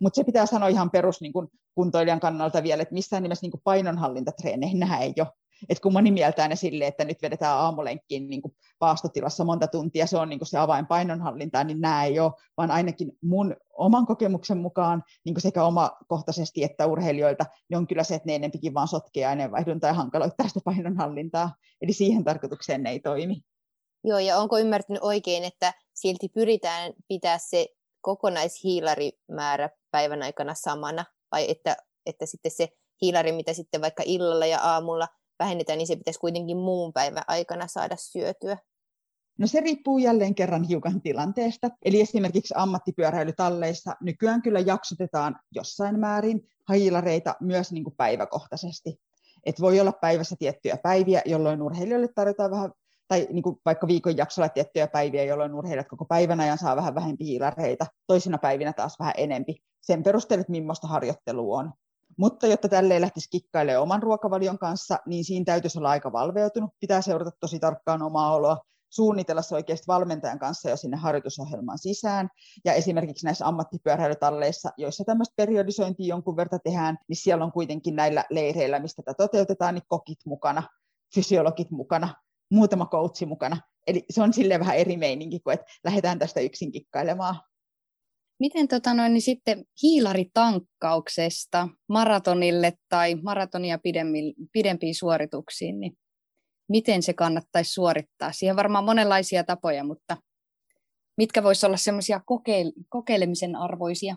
Mutta se pitää sanoa ihan perus niin kun kuntoilijan kannalta vielä, että missään nimessä niin painonhallintatreeneihin nämä ei ole Et kun moni mieltää ne silleen, että nyt vedetään aamulenkkiin niin kuin paastotilassa monta tuntia, se on niin se avain painonhallintaan, niin nämä ei ole, vaan ainakin mun oman kokemuksen mukaan niin sekä omakohtaisesti että urheilijoilta, niin on kyllä se, että ne enempikin vaan sotkee aineenvaihduntaa ja hankaloittaa sitä painonhallintaa. Eli siihen tarkoitukseen ne ei toimi. Joo, ja onko ymmärtänyt oikein, että silti pyritään pitää se kokonaishiilarimäärä päivän aikana samana, vai että, että sitten se hiilari, mitä sitten vaikka illalla ja aamulla vähennetään, niin se pitäisi kuitenkin muun päivän aikana saada syötyä? No se riippuu jälleen kerran hiukan tilanteesta. Eli esimerkiksi ammattipyöräilytalleissa nykyään kyllä jaksotetaan jossain määrin hiilareita myös niin kuin päiväkohtaisesti. Et voi olla päivässä tiettyjä päiviä, jolloin urheilijoille tarjotaan vähän tai niin kuin vaikka viikon jaksolla tiettyjä päiviä, jolloin urheilijat koko päivän ajan saa vähän vähempi hiilareita, toisina päivinä taas vähän enempi. Sen perusteella, että millaista harjoittelu on. Mutta jotta tälle ei lähtisi kikkailemaan oman ruokavalion kanssa, niin siinä täytyisi olla aika valveutunut. Pitää seurata tosi tarkkaan omaa oloa, suunnitella se oikeasti valmentajan kanssa jo sinne harjoitusohjelmaan sisään. Ja esimerkiksi näissä ammattipyöräilytalleissa, joissa tämmöistä periodisointia jonkun verran tehdään, niin siellä on kuitenkin näillä leireillä, mistä tätä toteutetaan, niin kokit mukana, fysiologit mukana, muutama coachi mukana. Eli se on silleen vähän eri meininki kuin, että lähdetään tästä yksin kikkailemaan. Miten tota noin, niin sitten hiilaritankkauksesta maratonille tai maratonia pidempiin suorituksiin, niin miten se kannattaisi suorittaa? Siihen varmaan monenlaisia tapoja, mutta mitkä voisivat olla semmoisia kokeil- kokeilemisen arvoisia?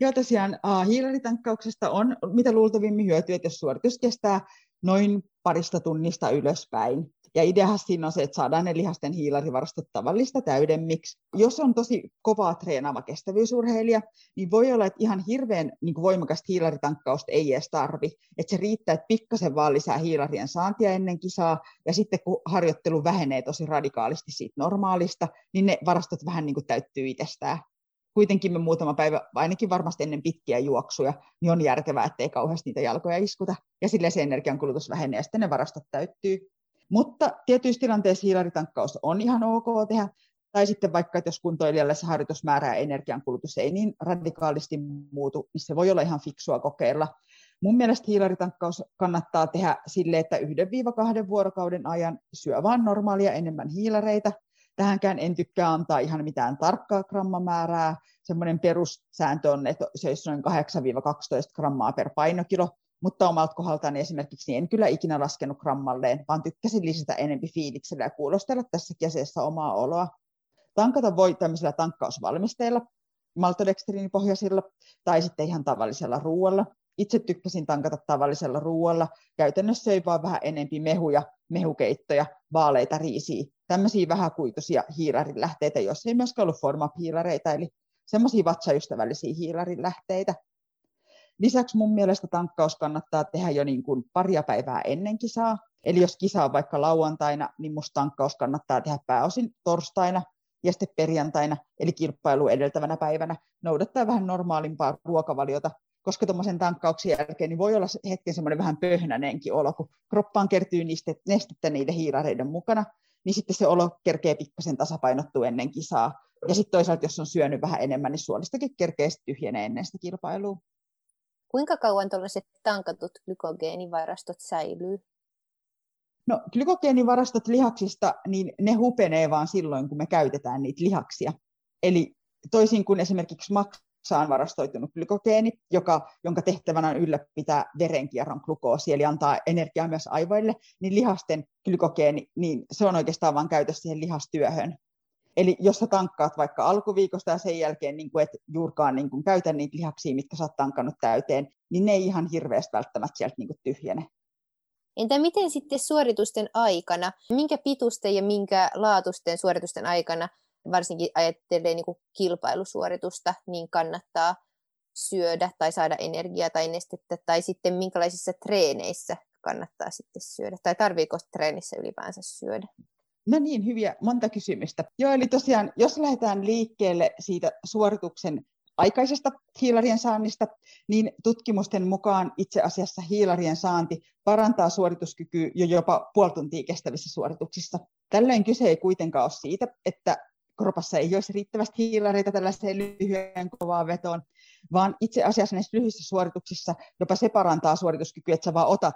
Joo, tosiaan hiilaritankkauksesta on mitä luultavimmin hyötyä, jos suoritus kestää noin parista tunnista ylöspäin, ja ideahan siinä on se, että saadaan ne lihasten hiilarivarastot tavallista täydemmiksi. Jos on tosi kovaa treenaava kestävyysurheilija, niin voi olla, että ihan hirveän niin voimakasta hiilaritankkausta ei edes tarvi. Että se riittää, että pikkasen vaan lisää hiilarien saantia ennen kisaa, ja sitten kun harjoittelu vähenee tosi radikaalisti siitä normaalista, niin ne varastot vähän niin kuin täyttyy itsestään kuitenkin me muutama päivä, ainakin varmasti ennen pitkiä juoksuja, niin on järkevää, ettei kauheasti niitä jalkoja iskuta. Ja sille se energiankulutus vähenee ja sitten ne varastot täyttyy. Mutta tietyissä tilanteissa hiilaritankkaus on ihan ok tehdä, tai sitten vaikka, että jos kuntoilijalle se harjoitusmäärä ja energiankulutus ei niin radikaalisti muutu, niin se voi olla ihan fiksua kokeilla. Mun mielestä hiilaritankkaus kannattaa tehdä sille, että yhden viiva kahden vuorokauden ajan syö vain normaalia enemmän hiilareita. Tähänkään en tykkää antaa ihan mitään tarkkaa grammamäärää. Semmoinen perussääntö on, että se olisi noin 8-12 grammaa per painokilo mutta omalta kohdaltaan esimerkiksi niin en kyllä ikinä laskenut grammalleen, vaan tykkäsin lisätä enempi fiiliksellä ja kuulostella tässä kesässä omaa oloa. Tankata voi tämmöisillä tankkausvalmisteilla, maltodextriinipohjaisilla tai sitten ihan tavallisella ruoalla. Itse tykkäsin tankata tavallisella ruoalla. Käytännössä söi vaan vähän enempi mehuja, mehukeittoja, vaaleita riisiä, tämmöisiä vähäkuituisia hiilarilähteitä, jos ei myöskään ollut formapiilareita, eli semmoisia vatsaystävällisiä hiilarilähteitä. Lisäksi mun mielestä tankkaus kannattaa tehdä jo niin kuin paria päivää ennen kisaa. Eli jos kisa on vaikka lauantaina, niin musta tankkaus kannattaa tehdä pääosin torstaina ja sitten perjantaina, eli kilpailu edeltävänä päivänä, noudattaa vähän normaalimpaa ruokavaliota, koska tuommoisen tankkauksen jälkeen niin voi olla hetken semmoinen vähän pöhnäneenkin olo, kun kroppaan kertyy niistä nestettä niiden hiirareiden mukana, niin sitten se olo kerkee pikkasen tasapainottua ennen kisaa. Ja sitten toisaalta, jos on syönyt vähän enemmän, niin suolistakin kerkee tyhjenee ennen sitä kilpailua. Kuinka kauan tuollaiset tankatut glykogeenivarastot säilyy? No glykogeenivarastot lihaksista, niin ne hupenee vaan silloin, kun me käytetään niitä lihaksia. Eli toisin kuin esimerkiksi maksaan varastoitunut glykogeeni, joka, jonka tehtävänä on ylläpitää verenkierron glukoosi, eli antaa energiaa myös aivoille, niin lihasten glykogeeni, niin se on oikeastaan vain käytössä siihen lihastyöhön. Eli jos sä tankkaat vaikka alkuviikosta ja sen jälkeen niin kuin et juurkaan niin kuin käytä niitä lihaksia, mitkä sä oot tankannut täyteen, niin ne ei ihan hirveästi välttämättä sieltä niin kuin tyhjene. Entä miten sitten suoritusten aikana, minkä pitusten ja minkä laatusten suoritusten aikana, varsinkin ajattelee niin kuin kilpailusuoritusta, niin kannattaa syödä tai saada energiaa tai nestettä, tai sitten minkälaisissa treeneissä kannattaa sitten syödä, tai tarviiko treenissä ylipäänsä syödä? No niin, hyviä, monta kysymystä. Joo, eli tosiaan, jos lähdetään liikkeelle siitä suorituksen aikaisesta hiilarien saannista, niin tutkimusten mukaan itse asiassa hiilarien saanti parantaa suorituskykyä jo jopa puoli tuntia kestävissä suorituksissa. Tällöin kyse ei kuitenkaan ole siitä, että kropassa ei olisi riittävästi hiilareita tällaiseen lyhyen kovaan vetoon, vaan itse asiassa näissä lyhyissä suorituksissa jopa se parantaa suorituskykyä, että sä vaan otat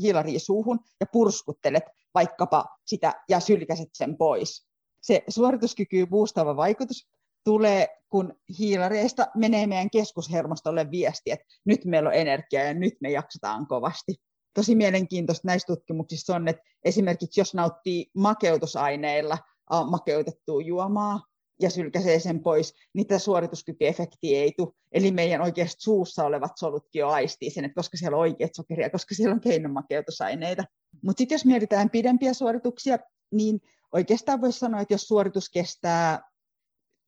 hiilaria suuhun ja purskuttelet vaikkapa sitä ja sylkäset sen pois. Se suorituskyky boostava vaikutus tulee, kun hiilareista menee meidän keskushermostolle viesti, että nyt meillä on energiaa ja nyt me jaksetaan kovasti. Tosi mielenkiintoista näissä tutkimuksissa on, että esimerkiksi jos nauttii makeutusaineilla makeutettua juomaa, ja sylkäsee sen pois, niin tämä suorituskykyefekti ei tule. Eli meidän oikeasti suussa olevat solutkin jo aistii sen, että koska siellä on oikeat sokeria, koska siellä on keinomakeutusaineita. Mutta sitten jos mietitään pidempiä suorituksia, niin oikeastaan voisi sanoa, että jos suoritus kestää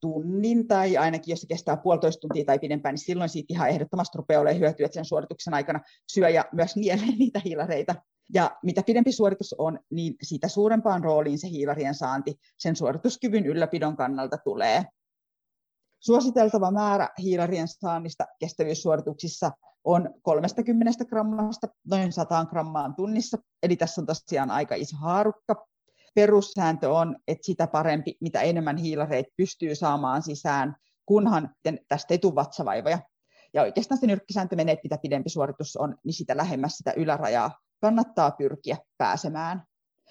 tunnin tai ainakin jos se kestää puolitoista tuntia tai pidempään, niin silloin siitä ihan ehdottomasti rupeaa olemaan hyötyä, että sen suorituksen aikana syö ja myös nielee niitä hiilareita. Ja mitä pidempi suoritus on, niin sitä suurempaan rooliin se hiilarien saanti sen suorituskyvyn ylläpidon kannalta tulee. Suositeltava määrä hiilarien saannista kestävyyssuorituksissa on 30 grammasta noin 100 grammaan tunnissa, eli tässä on tosiaan aika iso haarukka. Perussääntö on, että sitä parempi, mitä enemmän hiilareita pystyy saamaan sisään, kunhan tästä ei tule vatsavaivoja. Ja oikeastaan se nyrkkisääntö menee, että mitä pidempi suoritus on, niin sitä lähemmäs sitä ylärajaa kannattaa pyrkiä pääsemään.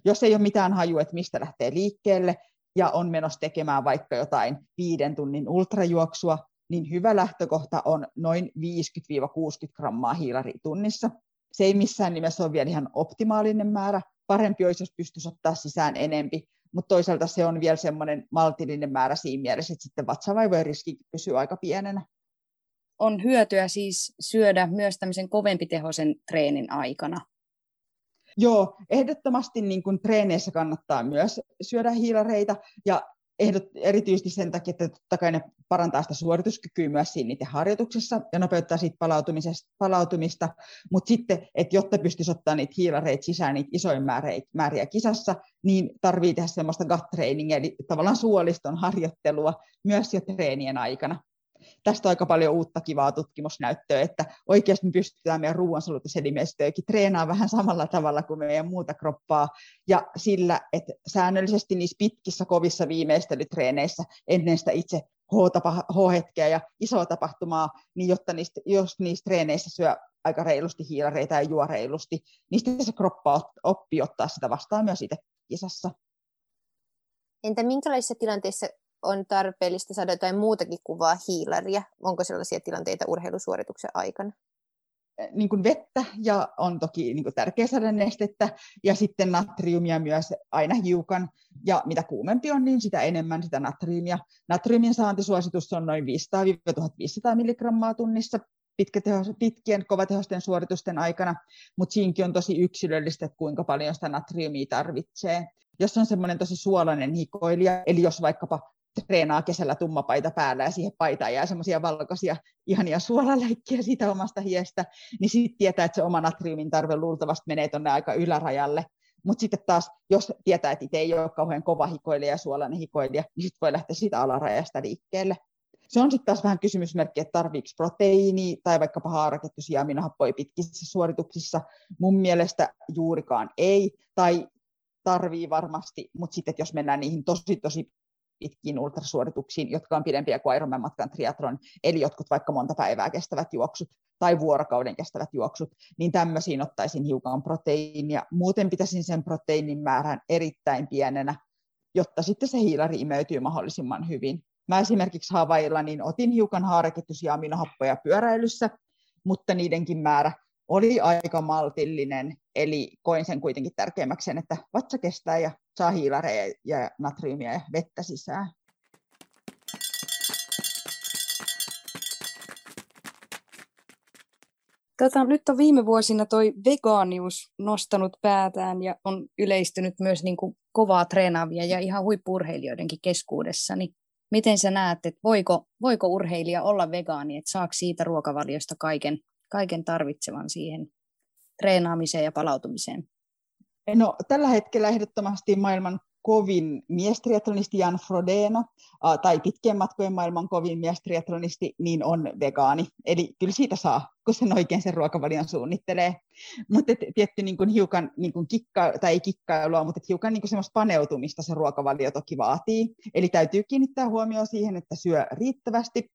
Jos ei ole mitään hajua, että mistä lähtee liikkeelle ja on menossa tekemään vaikka jotain viiden tunnin ultrajuoksua, niin hyvä lähtökohta on noin 50-60 grammaa hiilari tunnissa. Se ei missään nimessä ole vielä ihan optimaalinen määrä. Parempi olisi, jos pystyisi ottaa sisään enempi, mutta toisaalta se on vielä semmoinen maltillinen määrä siinä mielessä, että sitten vatsavaivojen riski pysyy aika pienenä. On hyötyä siis syödä myös tämmöisen kovempitehoisen treenin aikana. Joo, ehdottomasti niin kuin treeneissä kannattaa myös syödä hiilareita ja ehdot, erityisesti sen takia, että totta kai ne parantaa sitä suorituskykyä myös siinä niiden harjoituksessa ja nopeuttaa siitä palautumista, mutta sitten, että jotta pystyisi ottaa niitä hiilareita sisään, niitä määriä, määriä kisassa, niin tarvii tehdä semmoista gut trainingia, eli tavallaan suoliston harjoittelua myös jo treenien aikana tästä on aika paljon uutta kivaa tutkimusnäyttöä, että oikeasti me pystytään meidän ruoansulutuselimistöäkin treenaamaan vähän samalla tavalla kuin meidän muuta kroppaa, ja sillä, että säännöllisesti niissä pitkissä kovissa viimeistelytreeneissä ennen sitä itse H-hetkeä ja isoa tapahtumaa, niin jotta niistä, jos niissä treeneissä syö aika reilusti hiilareita ja juo reilusti, niin sitten se kroppa oppii ottaa sitä vastaan myös itse kisassa. Entä minkälaisissa tilanteissa on tarpeellista saada jotain muutakin kuvaa hiilaria? Onko sellaisia tilanteita urheilusuorituksen aikana? Niin kuin vettä ja on toki niin kuin tärkeä saada nestettä ja sitten natriumia myös aina hiukan. Ja mitä kuumempi on, niin sitä enemmän sitä natriumia. Natriumin saantisuositus on noin 500-1500 milligrammaa tunnissa pitkien kovatehosten suoritusten aikana, mutta siinkin on tosi yksilöllistä, että kuinka paljon sitä natriumia tarvitsee. Jos on semmoinen tosi suolainen hikoilija, eli jos vaikkapa treenaa kesällä tummapaita päällä ja siihen paitaan jää semmoisia valkoisia ihania suolaläikkiä siitä omasta hiestä, niin sitten tietää, että se oma natriumin tarve luultavasti menee tuonne aika ylärajalle. Mutta sitten taas, jos tietää, että itse ei ole kauhean kova hikoilija ja suolainen hikoilija, niin sitten voi lähteä siitä alarajasta liikkeelle. Se on sitten taas vähän kysymysmerkki, että tarviiko proteiini tai vaikkapa haaraketjuisia aminohappoja pitkissä suorituksissa. Mun mielestä juurikaan ei, tai tarvii varmasti, mutta sitten jos mennään niihin tosi tosi pitkiin ultrasuorituksiin, jotka on pidempiä kuin Ironman matkan triathlon, eli jotkut vaikka monta päivää kestävät juoksut tai vuorokauden kestävät juoksut, niin tämmöisiin ottaisin hiukan proteiinia. Muuten pitäisin sen proteiinin määrän erittäin pienenä, jotta sitten se hiilari imeytyy mahdollisimman hyvin. Mä esimerkiksi Havailla niin otin hiukan haareketjuisia aminohappoja pyöräilyssä, mutta niidenkin määrä oli aika maltillinen, eli koin sen kuitenkin tärkeämmäksi sen, että vatsa kestää ja saa hiilareja ja natriumia ja vettä sisään. Tota, nyt on viime vuosina toi vegaanius nostanut päätään ja on yleistynyt myös niin kuin kovaa treenaavia ja ihan huippurheilijoidenkin keskuudessa. Niin miten sä näet, että voiko, voiko urheilija olla vegaani, että saako siitä ruokavaliosta kaiken, kaiken tarvitsevan siihen treenaamiseen ja palautumiseen? No, tällä hetkellä ehdottomasti maailman kovin miestriatlonisti Jan Frodeno, tai pitkien matkojen maailman kovin miestriatlonisti, niin on vegaani. Eli kyllä siitä saa, kun sen oikein sen ruokavalion suunnittelee. Mutta tietty niin kuin hiukan niin kuin kikka, tai ei kikkailua, mutta hiukan niin kuin semmoista paneutumista se ruokavalio toki vaatii. Eli täytyy kiinnittää huomioon siihen, että syö riittävästi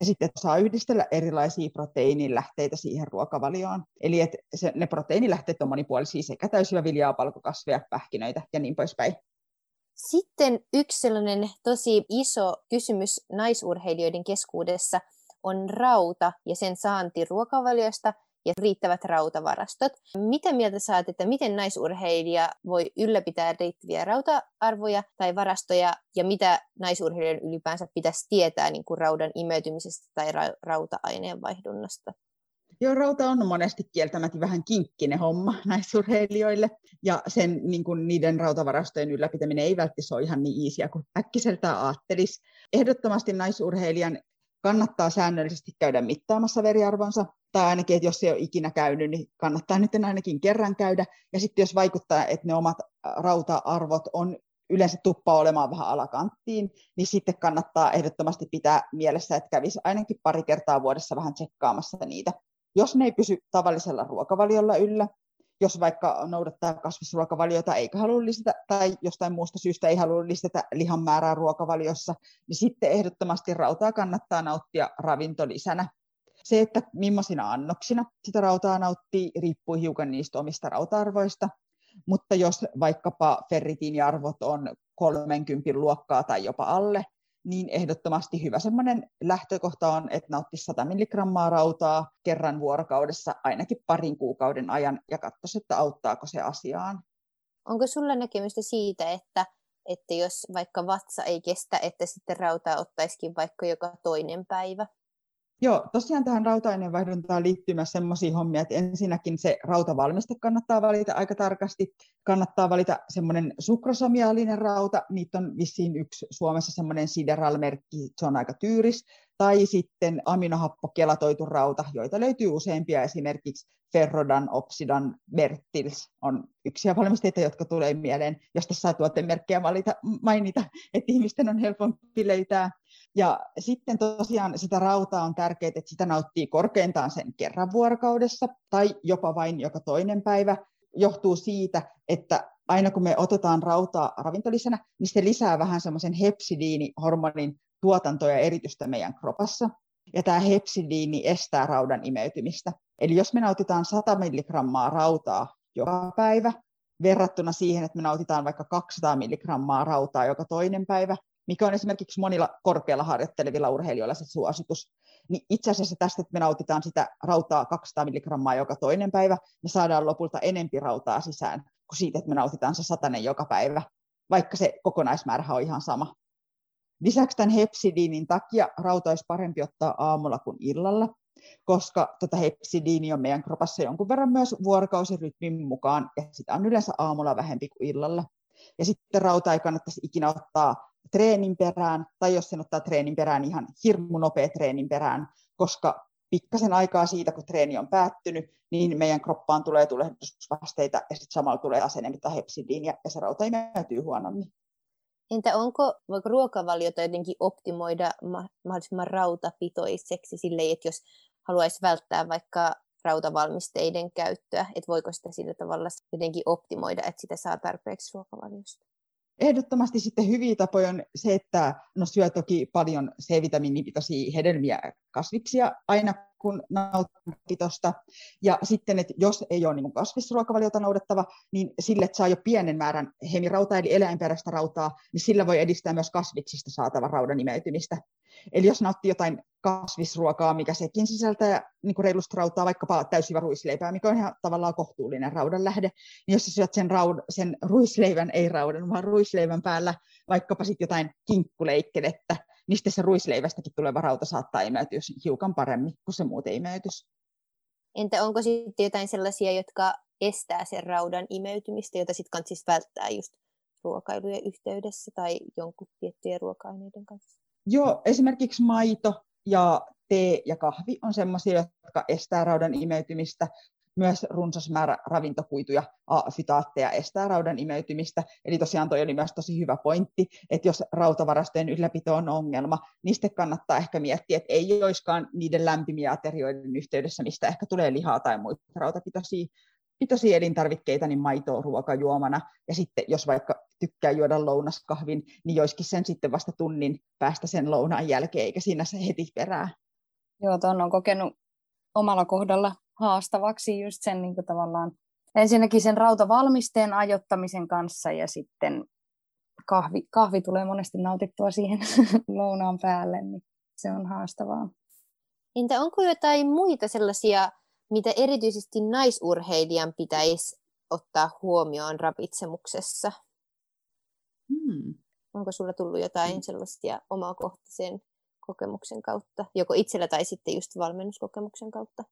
ja sitten saa yhdistellä erilaisia proteiinilähteitä siihen ruokavalioon. Eli että se, ne proteiinilähteet on monipuolisia sekä täysillä viljaa, palkokasveja, pähkinöitä ja niin poispäin. Sitten yksi sellainen tosi iso kysymys naisurheilijoiden keskuudessa on rauta ja sen saanti ruokavaliosta ja riittävät rautavarastot. Mitä mieltä saat, että miten naisurheilija voi ylläpitää riittäviä rauta-arvoja tai varastoja ja mitä naisurheilijan ylipäänsä pitäisi tietää niin kuin raudan imeytymisestä tai ra- rauta-aineen vaihdunnasta? Joo, rauta on monesti kieltämättä vähän kinkkinen homma *laughs* naisurheilijoille, ja sen, niin kuin niiden rautavarastojen ylläpitäminen ei välttämättä ole ihan niin iisiä kuin äkkiseltään ajattelisi. Ehdottomasti naisurheilijan kannattaa säännöllisesti käydä mittaamassa veriarvonsa, tai ainakin, että jos ei ole ikinä käynyt, niin kannattaa nyt ainakin kerran käydä. Ja sitten jos vaikuttaa, että ne omat rauta-arvot on yleensä tuppaa olemaan vähän alakanttiin, niin sitten kannattaa ehdottomasti pitää mielessä, että kävisi ainakin pari kertaa vuodessa vähän tsekkaamassa niitä. Jos ne ei pysy tavallisella ruokavaliolla yllä, jos vaikka noudattaa kasvisruokavaliota eikä halua lisätä, tai jostain muusta syystä ei halua lisätä lihan määrää ruokavaliossa, niin sitten ehdottomasti rautaa kannattaa nauttia ravintolisänä. Se, että millaisina annoksina sitä rautaa nauttii, riippuu hiukan niistä omista rauta-arvoista, mutta jos vaikkapa ferritiiniarvot on 30 luokkaa tai jopa alle, niin ehdottomasti hyvä semmoinen lähtökohta on, että nauttisi 100 milligrammaa rautaa kerran vuorokaudessa ainakin parin kuukauden ajan ja katsoisi, että auttaako se asiaan. Onko sulla näkemystä siitä, että, että jos vaikka vatsa ei kestä, että sitten rautaa ottaisikin vaikka joka toinen päivä? Joo, tosiaan tähän rauta-aineenvaihduntaan liittyy myös sellaisia hommia, että ensinnäkin se rautavalmiste kannattaa valita aika tarkasti. Kannattaa valita semmoinen sukrosomiaalinen rauta, niitä on vissiin yksi Suomessa semmoinen Sideral-merkki, se on aika tyyris. Tai sitten aminohappokelatoitu rauta, joita löytyy useampia, esimerkiksi Ferrodan, Opsidan, Bertils on yksiä valmisteita, jotka tulee mieleen, jos tässä saa tuotemerkkejä valita, mainita, että ihmisten on helpompi löytää. Ja sitten tosiaan sitä rautaa on tärkeää, että sitä nauttii korkeintaan sen kerran vuorokaudessa tai jopa vain joka toinen päivä. Johtuu siitä, että aina kun me otetaan rautaa ravintolisena, niin se lisää vähän semmoisen hepsidiinihormonin tuotantoa ja eritystä meidän kropassa. Ja tämä hepsidiini estää raudan imeytymistä. Eli jos me nautitaan 100 milligrammaa rautaa joka päivä, verrattuna siihen, että me nautitaan vaikka 200 milligrammaa rautaa joka toinen päivä, mikä on esimerkiksi monilla korkealla harjoittelevilla urheilijoilla se suositus, niin itse asiassa tästä, että me nautitaan sitä rautaa 200 milligrammaa joka toinen päivä, me saadaan lopulta enempi rautaa sisään kuin siitä, että me nautitaan se satanen joka päivä, vaikka se kokonaismäärä on ihan sama. Lisäksi tämän hepsidiinin takia rauta olisi parempi ottaa aamulla kuin illalla, koska tota hepsidiini on meidän kropassa jonkun verran myös vuorokausirytmin mukaan, ja sitä on yleensä aamulla vähempi kuin illalla. Ja sitten rauta ei kannattaisi ikinä ottaa treenin perään, tai jos sen ottaa treenin perään, ihan hirmu nopea treenin perään, koska pikkasen aikaa siitä, kun treeni on päättynyt, niin meidän kroppaan tulee tulehdusvasteita ja sitten samalla tulee taas enemmän hepsidiiniä ja se rauta imeytyy huonommin. Entä onko, voiko ruokavaliota jotenkin optimoida mahdollisimman rautapitoiseksi silleen, että jos haluaisi välttää vaikka rautavalmisteiden käyttöä, että voiko sitä sillä tavalla jotenkin optimoida, että sitä saa tarpeeksi ruokavaliosta? Ehdottomasti sitten hyviä tapoja on se, että no syö toki paljon C-vitamiinipitoisia hedelmiä kasviksia aina kun nautipitosta. Ja sitten, että jos ei ole niin kasvisruokavaliota noudattava, niin sille, että saa jo pienen määrän hemirautaa, eli eläinperäistä rautaa, niin sillä voi edistää myös kasviksista saatavan raudan imeytymistä. Eli jos nauttii jotain kasvisruokaa, mikä sekin sisältää niin kuin reilusta rautaa, vaikkapa täysivä ruisleipää, mikä on ihan tavallaan kohtuullinen raudan lähde, niin jos sä syöt sen, raud, sen ruisleivän, ei raudan, vaan ruisleivän päällä vaikkapa sitten jotain kinkkuleikkelettä, niin sitten se ruisleivästäkin tuleva rauta saattaa imeytyä hiukan paremmin kuin se muuten imeytys. Entä onko sitten jotain sellaisia, jotka estää sen raudan imeytymistä, jota sitten kannattaisi välttää just ruokailujen yhteydessä tai jonkun tiettyjen ruoka-aineiden kanssa? Joo, esimerkiksi maito ja tee ja kahvi on sellaisia, jotka estää raudan imeytymistä. Myös runsas määrä ravintokuituja, fytaatteja estää raudan imeytymistä. Eli tosiaan toi oli myös tosi hyvä pointti, että jos rautavarastojen ylläpito on ongelma, niin sitten kannattaa ehkä miettiä, että ei olisikaan niiden lämpimiä aterioiden yhteydessä, mistä ehkä tulee lihaa tai muita rautapitoisia pitoisia elintarvikkeita, niin maitoa ruokajuomana. Ja sitten jos vaikka tykkää juoda lounaskahvin, niin joiskin sen sitten vasta tunnin päästä sen lounaan jälkeen, eikä siinä se heti perää. Joo, tuon on kokenut omalla kohdalla haastavaksi just sen niin kuin tavallaan ensinnäkin sen rautavalmisteen ajottamisen kanssa ja sitten kahvi, kahvi tulee monesti nautittua siihen *laughs* lounaan päälle, niin se on haastavaa. Entä onko jotain muita sellaisia, mitä erityisesti naisurheilijan pitäisi ottaa huomioon ravitsemuksessa? Hmm. Onko sulla tullut jotain hmm. sellaisia omakohtaisen kokemuksen kautta, joko itsellä tai sitten just valmennuskokemuksen kautta?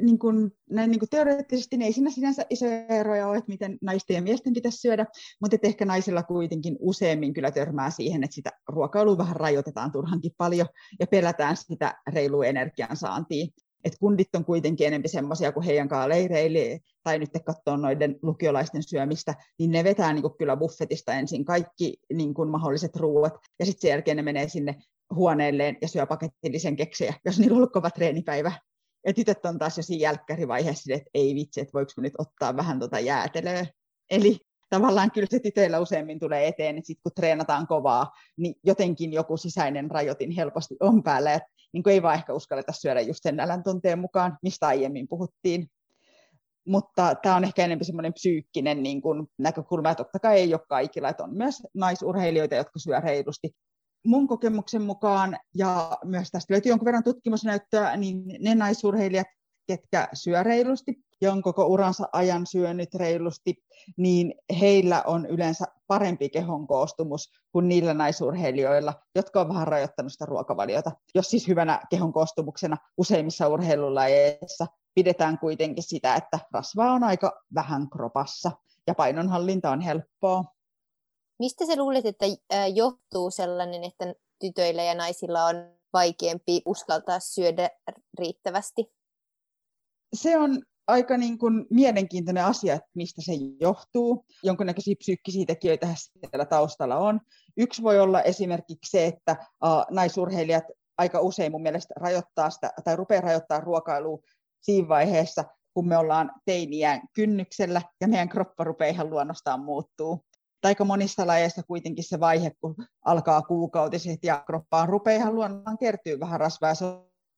Niin kun, näin niin kun teoreettisesti ne ei siinä sinänsä isoja eroja ole, että miten naisten ja miesten pitäisi syödä, mutta että ehkä naisilla kuitenkin useammin kyllä törmää siihen, että sitä ruokailua vähän rajoitetaan turhankin paljon ja pelätään sitä reilua energiansaantia että kundit on kuitenkin enemmän semmoisia kuin heidän kanssa leireili, tai nyt katsoo noiden lukiolaisten syömistä, niin ne vetää niin kyllä buffetista ensin kaikki niin kuin mahdolliset ruuat, ja sitten sen jälkeen ne menee sinne huoneelleen ja syö paketillisen keksejä, jos niillä on ollut kova treenipäivä. Ja tytöt on taas jo siinä jälkkärivaiheessa, että ei vitsi, että voiko nyt ottaa vähän tuota jäätelöä. Eli tavallaan kyllä se tytöillä useimmin tulee eteen, että sitten kun treenataan kovaa, niin jotenkin joku sisäinen rajoitin helposti on päällä, että niin ei vaan ehkä uskalleta syödä just sen nälän tunteen mukaan, mistä aiemmin puhuttiin. Mutta tämä on ehkä enemmän semmoinen psyykkinen niin kuin näkökulma, ja totta kai ei ole kaikilla, että on myös naisurheilijoita, jotka syö reilusti. Mun kokemuksen mukaan, ja myös tästä löytyy jonkun verran tutkimusnäyttöä, niin ne naisurheilijat, ketkä syö reilusti ja on koko uransa ajan syönyt reilusti, niin heillä on yleensä parempi kehon koostumus kuin niillä naisurheilijoilla, jotka on vähän rajoittanut sitä ruokavaliota. Jos siis hyvänä kehon koostumuksena useimmissa urheilulajeissa pidetään kuitenkin sitä, että rasvaa on aika vähän kropassa ja painonhallinta on helppoa. Mistä sä luulet, että johtuu sellainen, että tytöillä ja naisilla on vaikeampi uskaltaa syödä riittävästi? Se on aika niin kuin mielenkiintoinen asia, että mistä se johtuu. Jonkinnäköisiä psyykkisiä tekijöitä siellä taustalla on. Yksi voi olla esimerkiksi se, että uh, naisurheilijat aika usein mun mielestä rajoittaa sitä, tai rupeaa rajoittaa ruokailua siinä vaiheessa, kun me ollaan teiniään kynnyksellä ja meidän kroppa rupeaa ihan luonnostaan muuttuu. Aika monissa lajeissa kuitenkin se vaihe, kun alkaa kuukautiset ja kroppaan rupeaa ihan luonnostaan kertyy vähän rasvaa, se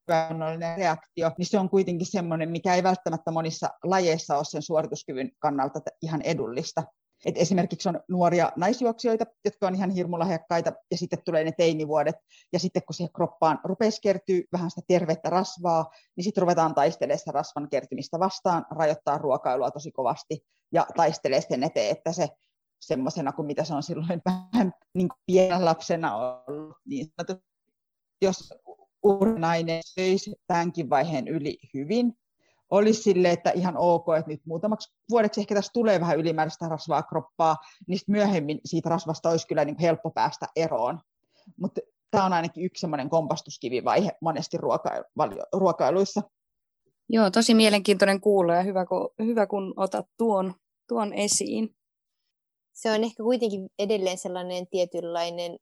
epäonnollinen reaktio, niin se on kuitenkin semmoinen, mikä ei välttämättä monissa lajeissa ole sen suorituskyvyn kannalta ihan edullista. Et esimerkiksi on nuoria naisjuoksijoita, jotka on ihan hirmulahjakkaita, ja sitten tulee ne teinivuodet, ja sitten kun siihen kroppaan rupeaa kertyy vähän sitä tervettä rasvaa, niin sitten ruvetaan taistelemaan sitä rasvan kertymistä vastaan, rajoittaa ruokailua tosi kovasti, ja taistelee sen eteen, että se semmoisena kuin mitä se on silloin vähän niin kuin pienen lapsena ollut, niin sanottu, jos urnainen söisi tämänkin vaiheen yli hyvin. Olisi sille, että ihan ok, että nyt muutamaksi vuodeksi ehkä tässä tulee vähän ylimääräistä rasvaa kroppaa, niin myöhemmin siitä rasvasta olisi kyllä niin helppo päästä eroon. Mutta tämä on ainakin yksi semmoinen kompastuskivivaihe monesti ruokailu- ruokailuissa. Joo, tosi mielenkiintoinen kuulla ja hyvä, kun, hyvä kun otat tuon, tuon esiin. Se on ehkä kuitenkin edelleen sellainen tietynlainen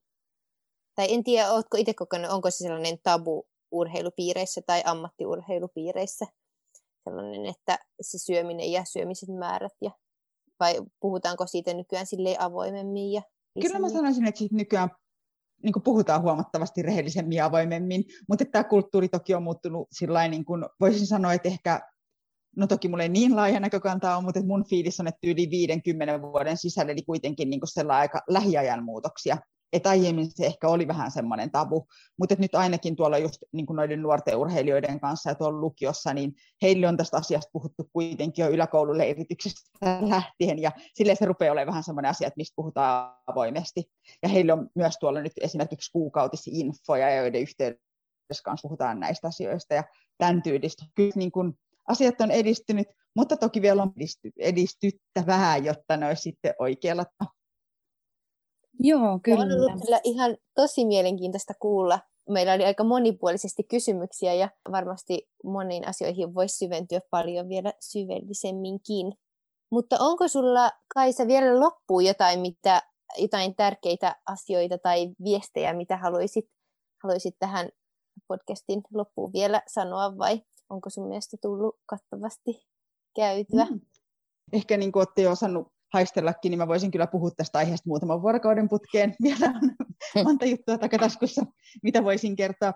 tai en tiedä, oletko itse kokenut, onko se sellainen tabu urheilupiireissä tai ammattiurheilupiireissä, sellainen, että se syöminen ja syömisen määrät, ja, vai puhutaanko siitä nykyään sille avoimemmin? Ja Kyllä mä sanoisin, että siitä nykyään niin kuin puhutaan huomattavasti rehellisemmin ja avoimemmin, mutta tämä kulttuuri toki on muuttunut sillä niin kuin voisin sanoa, että ehkä No toki mulla ei niin laaja näkökanta ole, mutta mun fiilis on, että yli 50 vuoden sisällä, eli kuitenkin niin kuin aika lähiajan muutoksia että aiemmin se ehkä oli vähän semmoinen tabu, mutta nyt ainakin tuolla just niin noiden nuorten urheilijoiden kanssa ja tuolla lukiossa, niin heille on tästä asiasta puhuttu kuitenkin jo yläkoululeirityksestä lähtien, ja sille se rupeaa olemaan vähän semmoinen asia, että mistä puhutaan avoimesti. Ja heille on myös tuolla nyt esimerkiksi kuukautisinfoja, joiden yhteydessä kanssa puhutaan näistä asioista, ja tämän tyylistä. Kyllä niin kuin asiat on edistynyt, mutta toki vielä on edistyttävää, jotta ne olisi sitten oikealla Joo, kyllä. On ollut kyllä ihan tosi mielenkiintoista kuulla. Meillä oli aika monipuolisesti kysymyksiä ja varmasti moniin asioihin voisi syventyä paljon vielä syvällisemminkin. Mutta onko sulla, Kaisa, vielä loppuun jotain, mitä, jotain tärkeitä asioita tai viestejä, mitä haluaisit, haluaisit tähän podcastin loppuun vielä sanoa vai onko sun mielestä tullut kattavasti käytyä? Mm. Ehkä niin kuin olette jo osannut haistellakin, niin mä voisin kyllä puhua tästä aiheesta muutaman vuorokauden putkeen. *laughs* Vielä on monta juttua takataskussa, mitä voisin kertoa.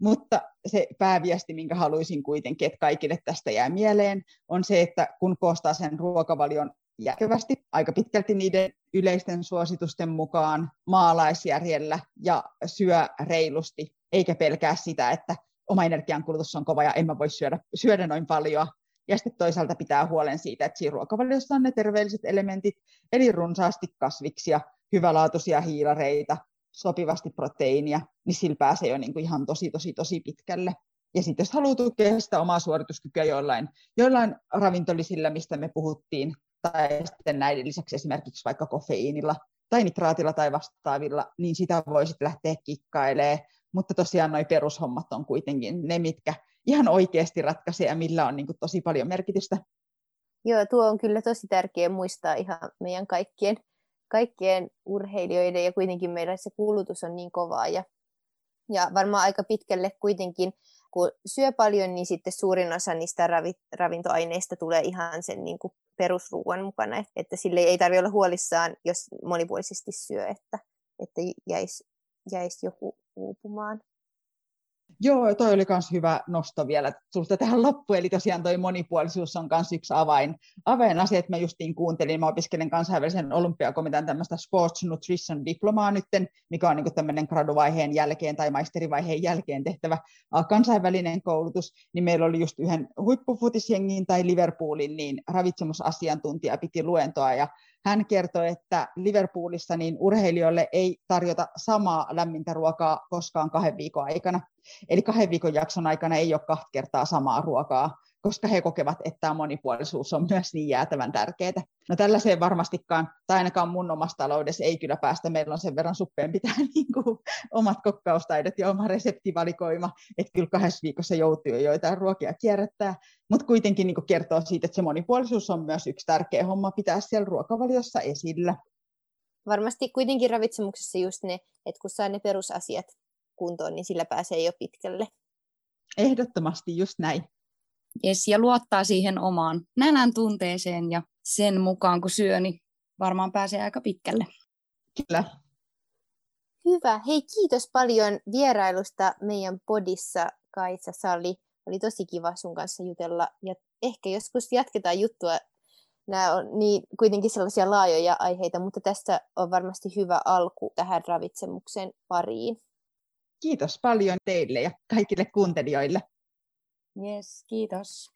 Mutta se pääviesti, minkä haluaisin kuitenkin, että kaikille tästä jää mieleen, on se, että kun koostaa sen ruokavalion järkevästi, aika pitkälti niiden yleisten suositusten mukaan maalaisjärjellä ja syö reilusti, eikä pelkää sitä, että oma energiankulutus on kova ja en mä voi syödä, syödä noin paljon. Ja sitten toisaalta pitää huolen siitä, että siinä ruokavaliossa on ne terveelliset elementit, eli runsaasti kasviksia, hyvälaatuisia hiilareita, sopivasti proteiinia, niin sillä pääsee jo niin kuin ihan tosi, tosi, tosi pitkälle. Ja sitten jos haluaa tukea sitä omaa suorituskykyä jollain, jollain ravintolisilla, mistä me puhuttiin, tai sitten näiden lisäksi esimerkiksi vaikka kofeiinilla tai nitraatilla tai vastaavilla, niin sitä voi sitten lähteä kikkailemaan. Mutta tosiaan nuo perushommat on kuitenkin ne, mitkä ihan oikeasti ratkaisee ja millä on niin kuin tosi paljon merkitystä. Joo, tuo on kyllä tosi tärkeä muistaa ihan meidän kaikkien, kaikkien urheilijoiden ja kuitenkin meillä se kulutus on niin kovaa ja, ja varmaan aika pitkälle kuitenkin kun syö paljon, niin sitten suurin osa niistä ravintoaineista tulee ihan sen niin kuin perusruuan mukana, että sille ei tarvitse olla huolissaan, jos monipuolisesti syö, että, että jäisi, jäisi joku uupumaan. Joo, toi oli myös hyvä nosto vielä sulta tähän loppuun, eli tosiaan toi monipuolisuus on myös yksi avain, avainasia, että mä justiin kuuntelin, mä opiskelen kansainvälisen olympiakomitean tämmöistä Sports Nutrition Diplomaa nytten, mikä on niin tämmöinen graduvaiheen jälkeen tai maisterivaiheen jälkeen tehtävä kansainvälinen koulutus, niin meillä oli just yhden huippufutisjengin tai Liverpoolin niin ravitsemusasiantuntija piti luentoa, ja hän kertoi, että Liverpoolissa niin urheilijoille ei tarjota samaa lämmintä ruokaa koskaan kahden viikon aikana. Eli kahden viikon jakson aikana ei ole kahta kertaa samaa ruokaa, koska he kokevat, että tämä monipuolisuus on myös niin jäätävän tärkeää. No tällaiseen varmastikaan, tai ainakaan mun omassa taloudessa ei kyllä päästä. Meillä on sen verran suppeen pitää *laughs* niin kuin omat kokkaustaidot ja oma reseptivalikoima, että kyllä kahdessa viikossa joutuu jo joitain ruokia kierrättää, mutta kuitenkin niin kertoo siitä, että se monipuolisuus on myös yksi tärkeä homma pitää siellä ruokavaliossa esillä. Varmasti kuitenkin ravitsemuksessa just ne, että kun saa ne perusasiat kuntoon, niin sillä pääsee jo pitkälle. Ehdottomasti just näin. Yes, ja luottaa siihen omaan nälän tunteeseen ja sen mukaan kun syö, niin varmaan pääsee aika pitkälle. Kyllä. Hyvä. Hei, kiitos paljon vierailusta meidän podissa, Kaisa Sali. Oli tosi kiva sun kanssa jutella. Ja ehkä joskus jatketaan juttua. Nämä on niin, kuitenkin sellaisia laajoja aiheita, mutta tässä on varmasti hyvä alku tähän ravitsemuksen pariin. Kiitos paljon teille ja kaikille kuuntelijoille. Yes, kiitos.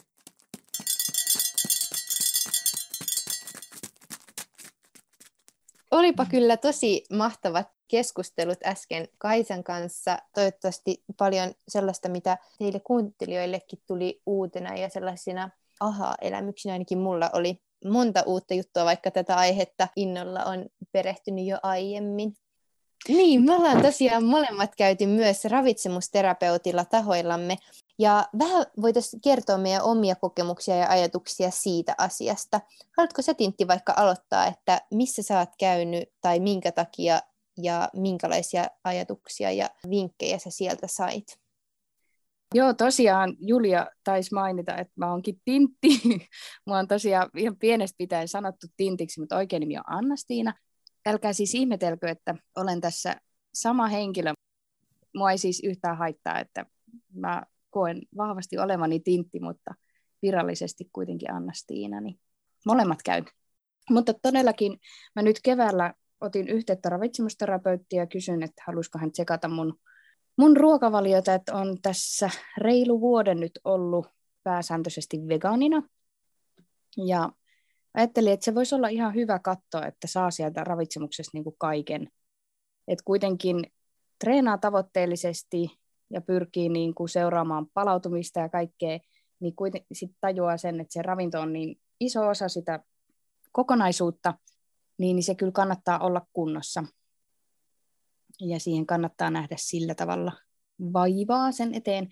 Olipa kyllä tosi mahtavat keskustelut äsken Kaisan kanssa. Toivottavasti paljon sellaista, mitä teille kuuntelijoillekin tuli uutena ja sellaisina aha-elämyksinä ainakin mulla oli monta uutta juttua, vaikka tätä aihetta innolla on perehtynyt jo aiemmin. Niin, me ollaan tosiaan molemmat käyty myös ravitsemusterapeutilla tahoillamme. Ja vähän voitaisiin kertoa meidän omia kokemuksia ja ajatuksia siitä asiasta. Haluatko sä Tintti vaikka aloittaa, että missä sä oot käynyt tai minkä takia ja minkälaisia ajatuksia ja vinkkejä sä sieltä sait? Joo, tosiaan Julia taisi mainita, että mä oonkin Tintti. *laughs* Mua on tosiaan ihan pienestä pitäen sanottu Tintiksi, mutta oikein nimi on Annastiina älkää siis ihmetelkö, että olen tässä sama henkilö. Mua ei siis yhtään haittaa, että mä koen vahvasti olevani Tintti, mutta virallisesti kuitenkin Anna-Stiina, niin molemmat käyn. Mutta todellakin mä nyt keväällä otin yhteyttä ravitsemusterapeuttiin ja kysyin, että haluaisiko hän tsekata mun, mun ruokavaliota, että on tässä reilu vuoden nyt ollut pääsääntöisesti vegaanina. Ja ajattelin, että se voisi olla ihan hyvä katsoa, että saa sieltä ravitsemuksesta niin kuin kaiken. Että kuitenkin treenaa tavoitteellisesti ja pyrkii niin kuin seuraamaan palautumista ja kaikkea, niin sitten tajuaa sen, että se ravinto on niin iso osa sitä kokonaisuutta, niin, niin se kyllä kannattaa olla kunnossa. Ja siihen kannattaa nähdä sillä tavalla vaivaa sen eteen.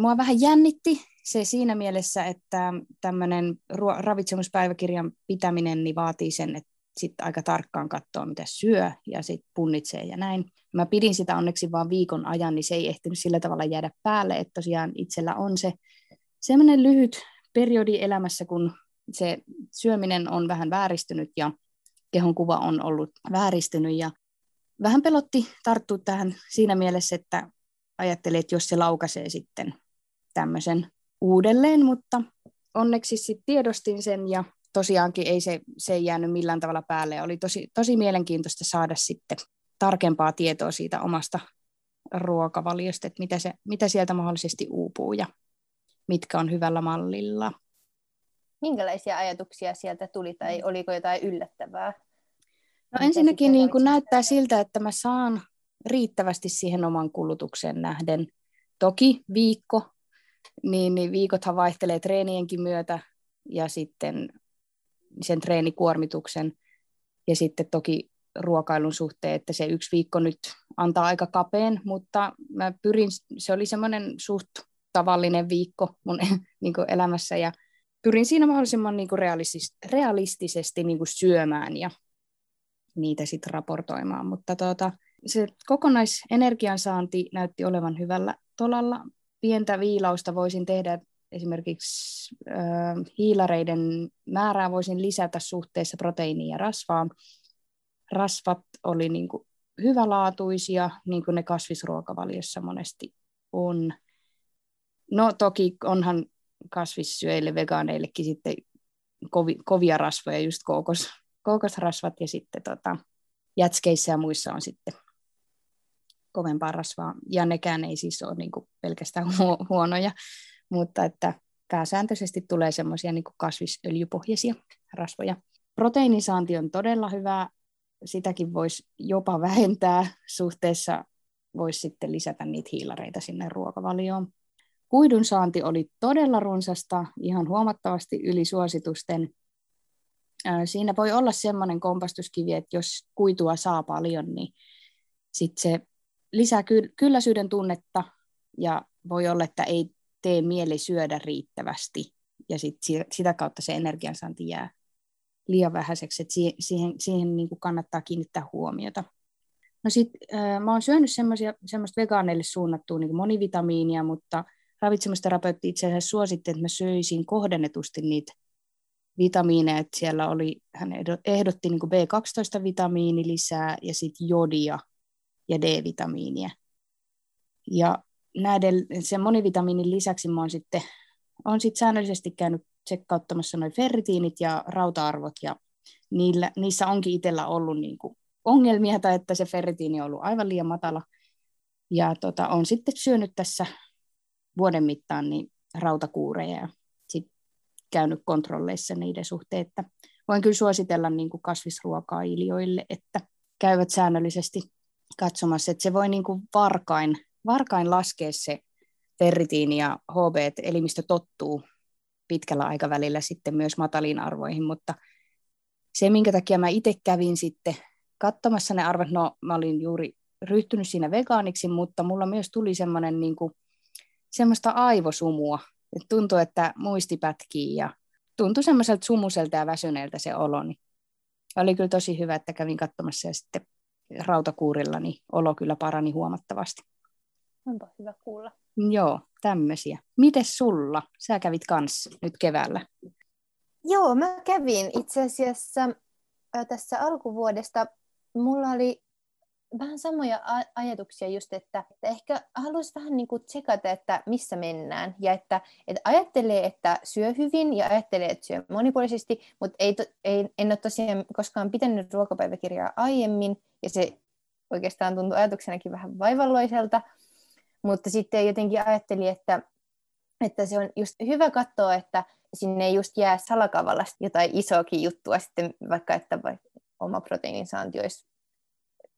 Mua vähän jännitti se siinä mielessä, että tämmöinen ravitsemuspäiväkirjan pitäminen niin vaatii sen, että sitten aika tarkkaan katsoa, mitä syö ja sitten punnitsee ja näin. Mä pidin sitä onneksi vain viikon ajan, niin se ei ehtinyt sillä tavalla jäädä päälle, että tosiaan itsellä on se semmoinen lyhyt periodi elämässä, kun se syöminen on vähän vääristynyt ja kehon kuva on ollut vääristynyt ja vähän pelotti tarttua tähän siinä mielessä, että ajattelin, että jos se laukaisee sitten tämmöisen uudelleen, mutta onneksi sitten tiedostin sen ja tosiaankin ei se, se ei jäänyt millään tavalla päälle. Oli tosi, tosi mielenkiintoista saada sitten tarkempaa tietoa siitä omasta ruokavaliosta, että mitä, se, mitä sieltä mahdollisesti uupuu ja mitkä on hyvällä mallilla. Minkälaisia ajatuksia sieltä tuli tai oliko jotain yllättävää? No ensinnäkin niin kuin näyttää siltä, että mä saan riittävästi siihen oman kulutukseen nähden. Toki viikko, niin, niin viikothan vaihtelee treenienkin myötä ja sitten sen treenikuormituksen ja sitten toki ruokailun suhteen, että se yksi viikko nyt antaa aika kapeen, mutta mä pyrin, se oli semmoinen suht tavallinen viikko mun *laughs* niin elämässä ja pyrin siinä mahdollisimman niin realistis, realistisesti niin syömään ja niitä sitten raportoimaan, mutta tuota, se kokonaisenergiansaanti näytti olevan hyvällä tolalla. Pientä viilausta voisin tehdä esimerkiksi äh, hiilareiden määrää voisin lisätä suhteessa proteiiniin ja rasvaan. Rasvat oli niin kuin hyvälaatuisia, niin kuin ne kasvisruokavaliossa monesti on. No toki onhan kasvissyöille, vegaaneillekin sitten kovi, kovia rasvoja, just kookos, kookosrasvat ja sitten tota, jätskeissä ja muissa on sitten kovempaa rasvaa. Ja nekään ei siis ole niin pelkästään huonoja, mutta että pääsääntöisesti tulee semmoisia niin kasvisöljypohjaisia rasvoja. Proteiinisaanti on todella hyvä, sitäkin voisi jopa vähentää suhteessa, voisi sitten lisätä niitä hiilareita sinne ruokavalioon. Kuidun saanti oli todella runsasta, ihan huomattavasti yli suositusten. Siinä voi olla semmoinen kompastuskivi, että jos kuitua saa paljon, niin sit se lisää kylläisyyden tunnetta ja voi olla, että ei tee mieli syödä riittävästi ja sit sitä kautta se energiansaanti jää liian vähäiseksi, että siihen, siihen, niin kuin kannattaa kiinnittää huomiota. No sit, äh, mä oon syönyt semmoista vegaaneille suunnattua niin monivitamiinia, mutta ravitsemusterapeutti itse asiassa suositti, että mä söisin kohdennetusti niitä vitamiineja, että siellä oli, hän ehdotti niin B12-vitamiini lisää ja sitten jodia ja D-vitamiinia. Ja näiden, sen monivitamiinin lisäksi mä oon sitten, oon sitten säännöllisesti käynyt tsekkauttamassa noin ferritiinit ja rauta-arvot ja niillä, niissä onkin itsellä ollut niin kuin ongelmia tai että se ferritiini on ollut aivan liian matala. Ja tota, on sitten syönyt tässä vuoden mittaan niin rautakuureja ja sitten käynyt kontrolleissa niiden suhteen, että voin kyllä suositella niin kuin kasvisruokailijoille, että käyvät säännöllisesti katsomassa, että se voi niin kuin varkain, varkain laskea se ferritiini ja HB, että elimistö tottuu pitkällä aikavälillä sitten myös mataliin arvoihin, mutta se, minkä takia mä itse kävin sitten katsomassa ne arvot, no mä olin juuri ryhtynyt siinä vegaaniksi, mutta mulla myös tuli semmoinen niin kuin, semmoista aivosumua, että tuntui, että muisti pätkii ja tuntui semmoiselta sumuselta ja väsyneeltä se olo, niin oli kyllä tosi hyvä, että kävin katsomassa ja sitten rautakuurilla, niin olo kyllä parani huomattavasti. Onpa hyvä kuulla. Joo, tämmöisiä. Mites sulla? Sä kävit kans nyt keväällä. Joo, mä kävin itse asiassa tässä alkuvuodesta. Mulla oli vähän samoja ajatuksia just, että, että ehkä haluaisi vähän niin kuin tsekata, että missä mennään. Ja että, että ajattelee, että syö hyvin ja ajattelee, että syö monipuolisesti, mutta ei, ei, en ole tosiaan koskaan pitänyt ruokapäiväkirjaa aiemmin. Ja se oikeastaan tuntuu ajatuksenakin vähän vaivalloiselta. Mutta sitten jotenkin ajatteli, että, että se on just hyvä katsoa, että sinne ei just jää salakavallasta jotain isoakin juttua sitten, vaikka että vaikka oma proteiinin saanti olisi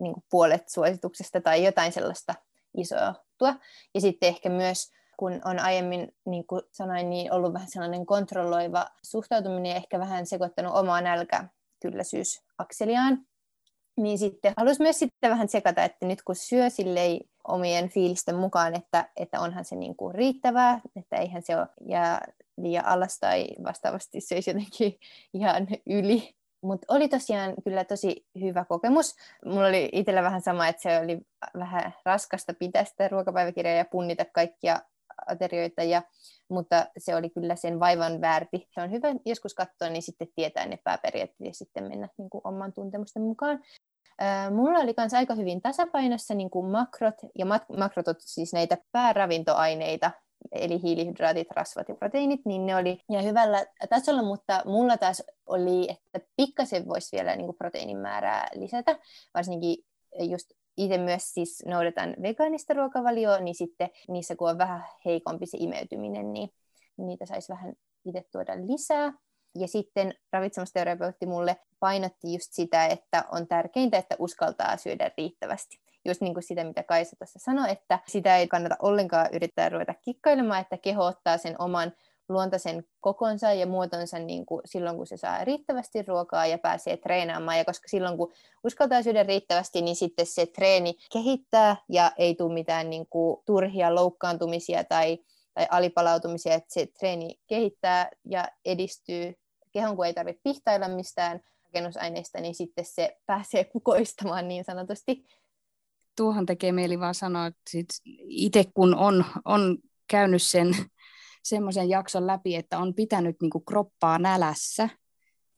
niin puolet suosituksesta tai jotain sellaista isoa tua. Ja sitten ehkä myös, kun on aiemmin, niin kuin sanoin, niin ollut vähän sellainen kontrolloiva suhtautuminen ja ehkä vähän sekoittanut omaa nälkä kylläisyysakseliaan, niin sitten haluaisin myös sitten vähän sekata, että nyt kun syö silleen omien fiilisten mukaan, että, että onhan se niin kuin riittävää, että eihän se ole jää liian alas tai vastaavasti se jotenkin *laughs* ihan yli, mutta oli tosiaan kyllä tosi hyvä kokemus. Mulla oli itsellä vähän sama, että se oli vähän raskasta pitää sitä ruokapäiväkirjaa ja punnita kaikkia aterioita, ja, mutta se oli kyllä sen vaivan väärti. Se on hyvä joskus katsoa, niin sitten tietää ne pääperiaatteet ja sitten mennä niin kuin oman tuntemusten mukaan. Mulla oli myös aika hyvin tasapainossa niin kuin makrot, ja makrot ovat siis näitä pääravintoaineita, eli hiilihydraatit, rasvat ja proteiinit, niin ne oli ja hyvällä tasolla, mutta mulla taas oli, että pikkasen voisi vielä niin kuin proteiinin määrää lisätä, varsinkin just itse myös siis noudatan vegaanista ruokavalioa, niin sitten niissä kun on vähän heikompi se imeytyminen, niin niitä saisi vähän itse tuoda lisää. Ja sitten ravitsemusterapeutti mulle painotti just sitä, että on tärkeintä, että uskaltaa syödä riittävästi. Just niin kuin sitä, mitä Kaisa tuossa sanoi, että sitä ei kannata ollenkaan yrittää ruveta kikkailemaan, että keho ottaa sen oman luontaisen kokonsa ja muotonsa niin kuin silloin, kun se saa riittävästi ruokaa ja pääsee treenaamaan. Ja koska silloin, kun uskaltaa syödä riittävästi, niin sitten se treeni kehittää ja ei tule mitään niin kuin turhia loukkaantumisia tai, tai alipalautumisia, että se treeni kehittää ja edistyy. Kehon, kun ei tarvitse pihtailla mistään rakennusaineista, niin sitten se pääsee kukoistamaan niin sanotusti. Tuohon tekee mieli vaan sanoa, että itse kun on, on käynyt sen *laughs* semmoisen jakson läpi, että on pitänyt niin kuin kroppaa nälässä.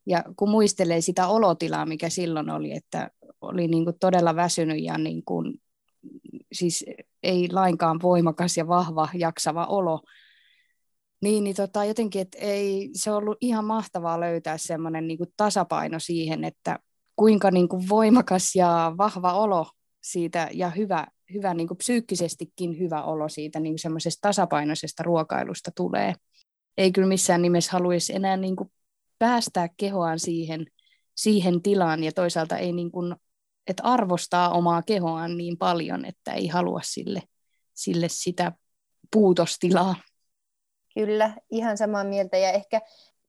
Ja kun muistelee sitä olotilaa, mikä silloin oli, että oli niin kuin todella väsynyt ja niin kuin, siis ei lainkaan voimakas ja vahva, jaksava olo, niin, niin tota, jotenkin, että ei, se on ollut ihan mahtavaa löytää semmoinen niin tasapaino siihen, että kuinka niin kuin voimakas ja vahva olo siitä ja hyvä hyvä niin kuin psyykkisestikin hyvä olo siitä niin semmoisesta tasapainoisesta ruokailusta tulee. Ei kyllä missään nimessä haluaisi enää niin kuin päästää kehoaan siihen, siihen tilaan ja toisaalta ei niin kuin, että arvostaa omaa kehoaan niin paljon, että ei halua sille, sille sitä puutostilaa. Kyllä, ihan samaa mieltä ja ehkä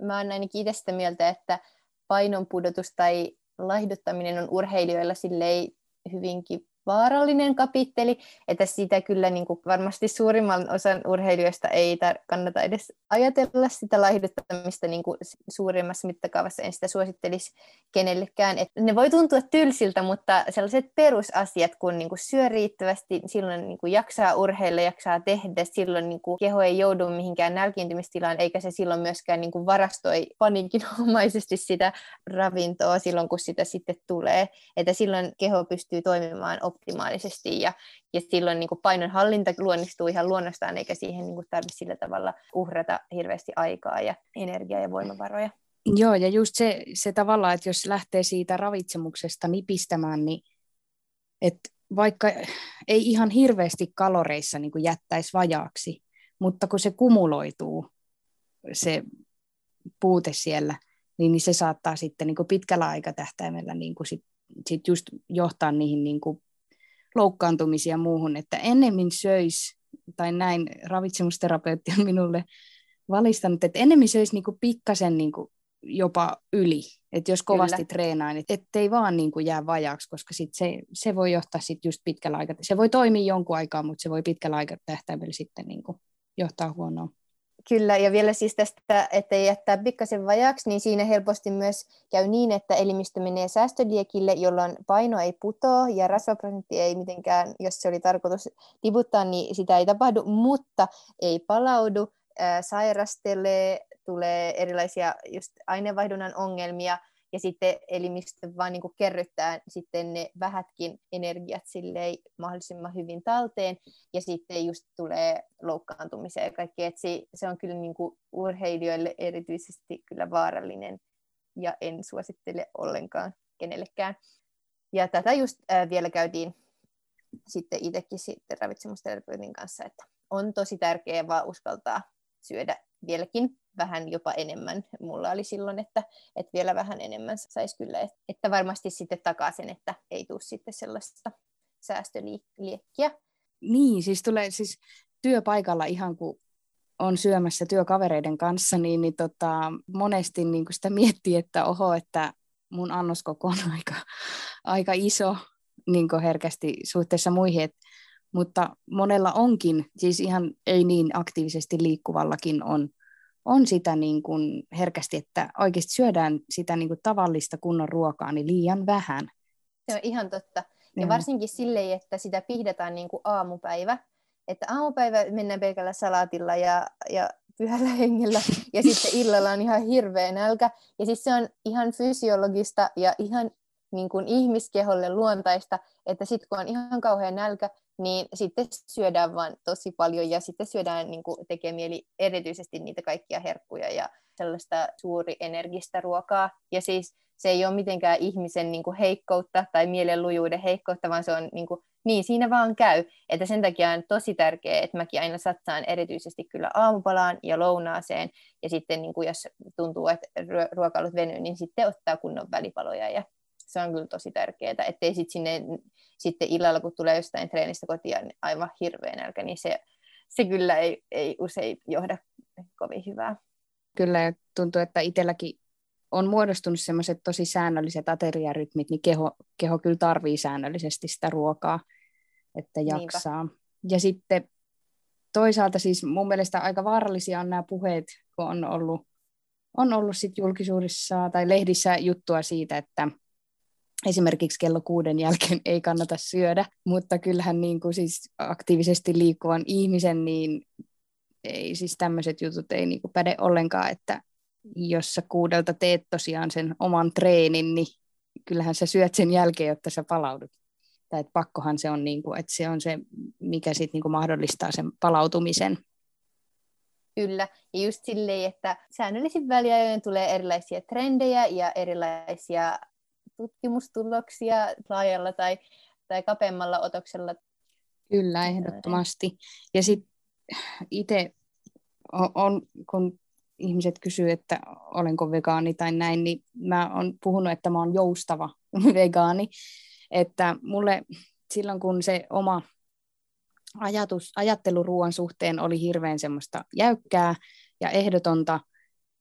mä oon ainakin itse sitä mieltä, että painonpudotus tai laihduttaminen on urheilijoilla silleen hyvinkin vaarallinen kapitteli, että sitä kyllä niin kuin varmasti suurimman osan urheilijoista ei tar- kannata edes ajatella sitä laihduttamista niin kuin suurimmassa mittakaavassa, en sitä suosittelisi kenellekään. Et ne voi tuntua tylsiltä, mutta sellaiset perusasiat, kun niin kuin syö riittävästi, silloin niin kuin jaksaa urheilla, jaksaa tehdä, silloin niin kuin keho ei joudu mihinkään nälkiintymistilaan, eikä se silloin myöskään niin kuin varastoi paninkinomaisesti sitä ravintoa silloin, kun sitä sitten tulee. Että silloin keho pystyy toimimaan optimaalisesti ja, ja silloin niin kuin painonhallinta luonnistuu ihan luonnostaan eikä siihen niin kuin tarvitse sillä tavalla uhrata hirveästi aikaa ja energiaa ja voimavaroja. Joo, ja just se, se tavalla, että jos lähtee siitä ravitsemuksesta nipistämään, niin että vaikka ei ihan hirveästi kaloreissa niin kuin jättäisi vajaaksi, mutta kun se kumuloituu, se puute siellä, niin, niin se saattaa sitten niin kuin pitkällä aikatähtäimellä niin kuin sit, sit just johtaa niihin niin kuin loukkaantumisia muuhun, että ennemmin söisi, tai näin ravitsemusterapeutti on minulle valistanut, että ennemmin söisi niin kuin pikkasen niin kuin jopa yli, että jos kovasti Kyllä. treenaa, niin ettei vaan niin kuin jää vajaaksi, koska sit se, se voi johtaa sit just pitkällä aikaa. Se voi toimia jonkun aikaa, mutta se voi pitkällä aikaa tähtäimellä sitten niin kuin johtaa huonoa. Kyllä, ja vielä siis tästä, että jättää pikkasen vajaksi, niin siinä helposti myös käy niin, että elimistö menee säästödiekille, jolloin paino ei putoa ja rasvaprosentti ei mitenkään, jos se oli tarkoitus tiputtaa, niin sitä ei tapahdu, mutta ei palaudu, sairastelee, tulee erilaisia just aineenvaihdunnan ongelmia, ja sitten elimistö vaan niin kuin kerryttää sitten ne vähätkin energiat silleen mahdollisimman hyvin talteen, ja sitten just tulee loukkaantumisia ja kaikki, että se, se on kyllä niin kuin urheilijoille erityisesti kyllä vaarallinen, ja en suosittele ollenkaan kenellekään. Ja tätä just äh, vielä käytiin sitten itsekin sitten ravitsemusterapeutin kanssa, että on tosi tärkeää vaan uskaltaa syödä vieläkin vähän jopa enemmän. Mulla oli silloin, että, että vielä vähän enemmän saisi kyllä, että varmasti sitten takaa sen, että ei tule sitten sellaista säästöliekkiä. Niin, siis tulee siis työpaikalla ihan kuin on syömässä työkavereiden kanssa, niin, niin tota, monesti niin sitä miettii, että oho, että mun annoskoko on aika, aika iso niin herkästi suhteessa muihin, et, mutta monella onkin, siis ihan ei niin aktiivisesti liikkuvallakin on on sitä niin kuin herkästi, että oikeasti syödään sitä niin kuin tavallista kunnon ruokaa niin liian vähän. Se on ihan totta. Ja Joo. varsinkin silleen, että sitä pihdataan niin kuin aamupäivä. Että aamupäivä mennään pelkällä salaatilla ja, ja pyhällä hengellä, ja *laughs* sitten illalla on ihan hirveä nälkä. Ja siis se on ihan fysiologista ja ihan niin kuin ihmiskeholle luontaista, että sitten kun on ihan kauhean nälkä, niin sitten syödään vaan tosi paljon ja sitten syödään, niin kuin tekee mieli erityisesti niitä kaikkia herkkuja ja sellaista suuri energistä ruokaa. Ja siis se ei ole mitenkään ihmisen niin kuin heikkoutta tai mielenlujuuden heikkoutta, vaan se on niin, kuin, niin siinä vaan käy. Että sen takia on tosi tärkeää, että mäkin aina satsaan erityisesti kyllä aamupalaan ja lounaaseen. Ja sitten niin kuin jos tuntuu, että ruokailut venyy, niin sitten ottaa kunnon välipaloja. Ja se on kyllä tosi tärkeää, ettei sit sinne sitten illalla, kun tulee jostain treenistä kotia, niin aivan hirveän nälkä, niin se, se kyllä ei, ei usein johda kovin hyvää. Kyllä, ja tuntuu, että itselläkin on muodostunut semmoiset tosi säännölliset ateriarytmit, niin keho, keho kyllä tarvii säännöllisesti sitä ruokaa, että jaksaa. Niinpä. Ja sitten toisaalta siis mun mielestä aika vaarallisia on nämä puheet, kun on ollut, on ollut sit julkisuudessa tai lehdissä juttua siitä, että esimerkiksi kello kuuden jälkeen ei kannata syödä, mutta kyllähän niin kuin siis aktiivisesti liikkuvan ihmisen, niin ei siis tämmöiset jutut ei niin kuin päde ollenkaan, että jos sä kuudelta teet tosiaan sen oman treenin, niin kyllähän sä syöt sen jälkeen, jotta sä palaudut. Tai että pakkohan se on, niin kuin, että se on se, mikä sitten niin mahdollistaa sen palautumisen. Kyllä, ja just silleen, että säännöllisin väliajoin tulee erilaisia trendejä ja erilaisia tutkimustuloksia laajalla tai, tai kapeammalla otoksella. Kyllä, ehdottomasti. Ja sitten itse on, on, kun ihmiset kysyy, että olenko vegaani tai näin, niin mä oon puhunut, että mä oon joustava *laughs* vegaani. Että mulle silloin, kun se oma ajatus, ajattelu ruoan suhteen oli hirveän semmoista jäykkää ja ehdotonta,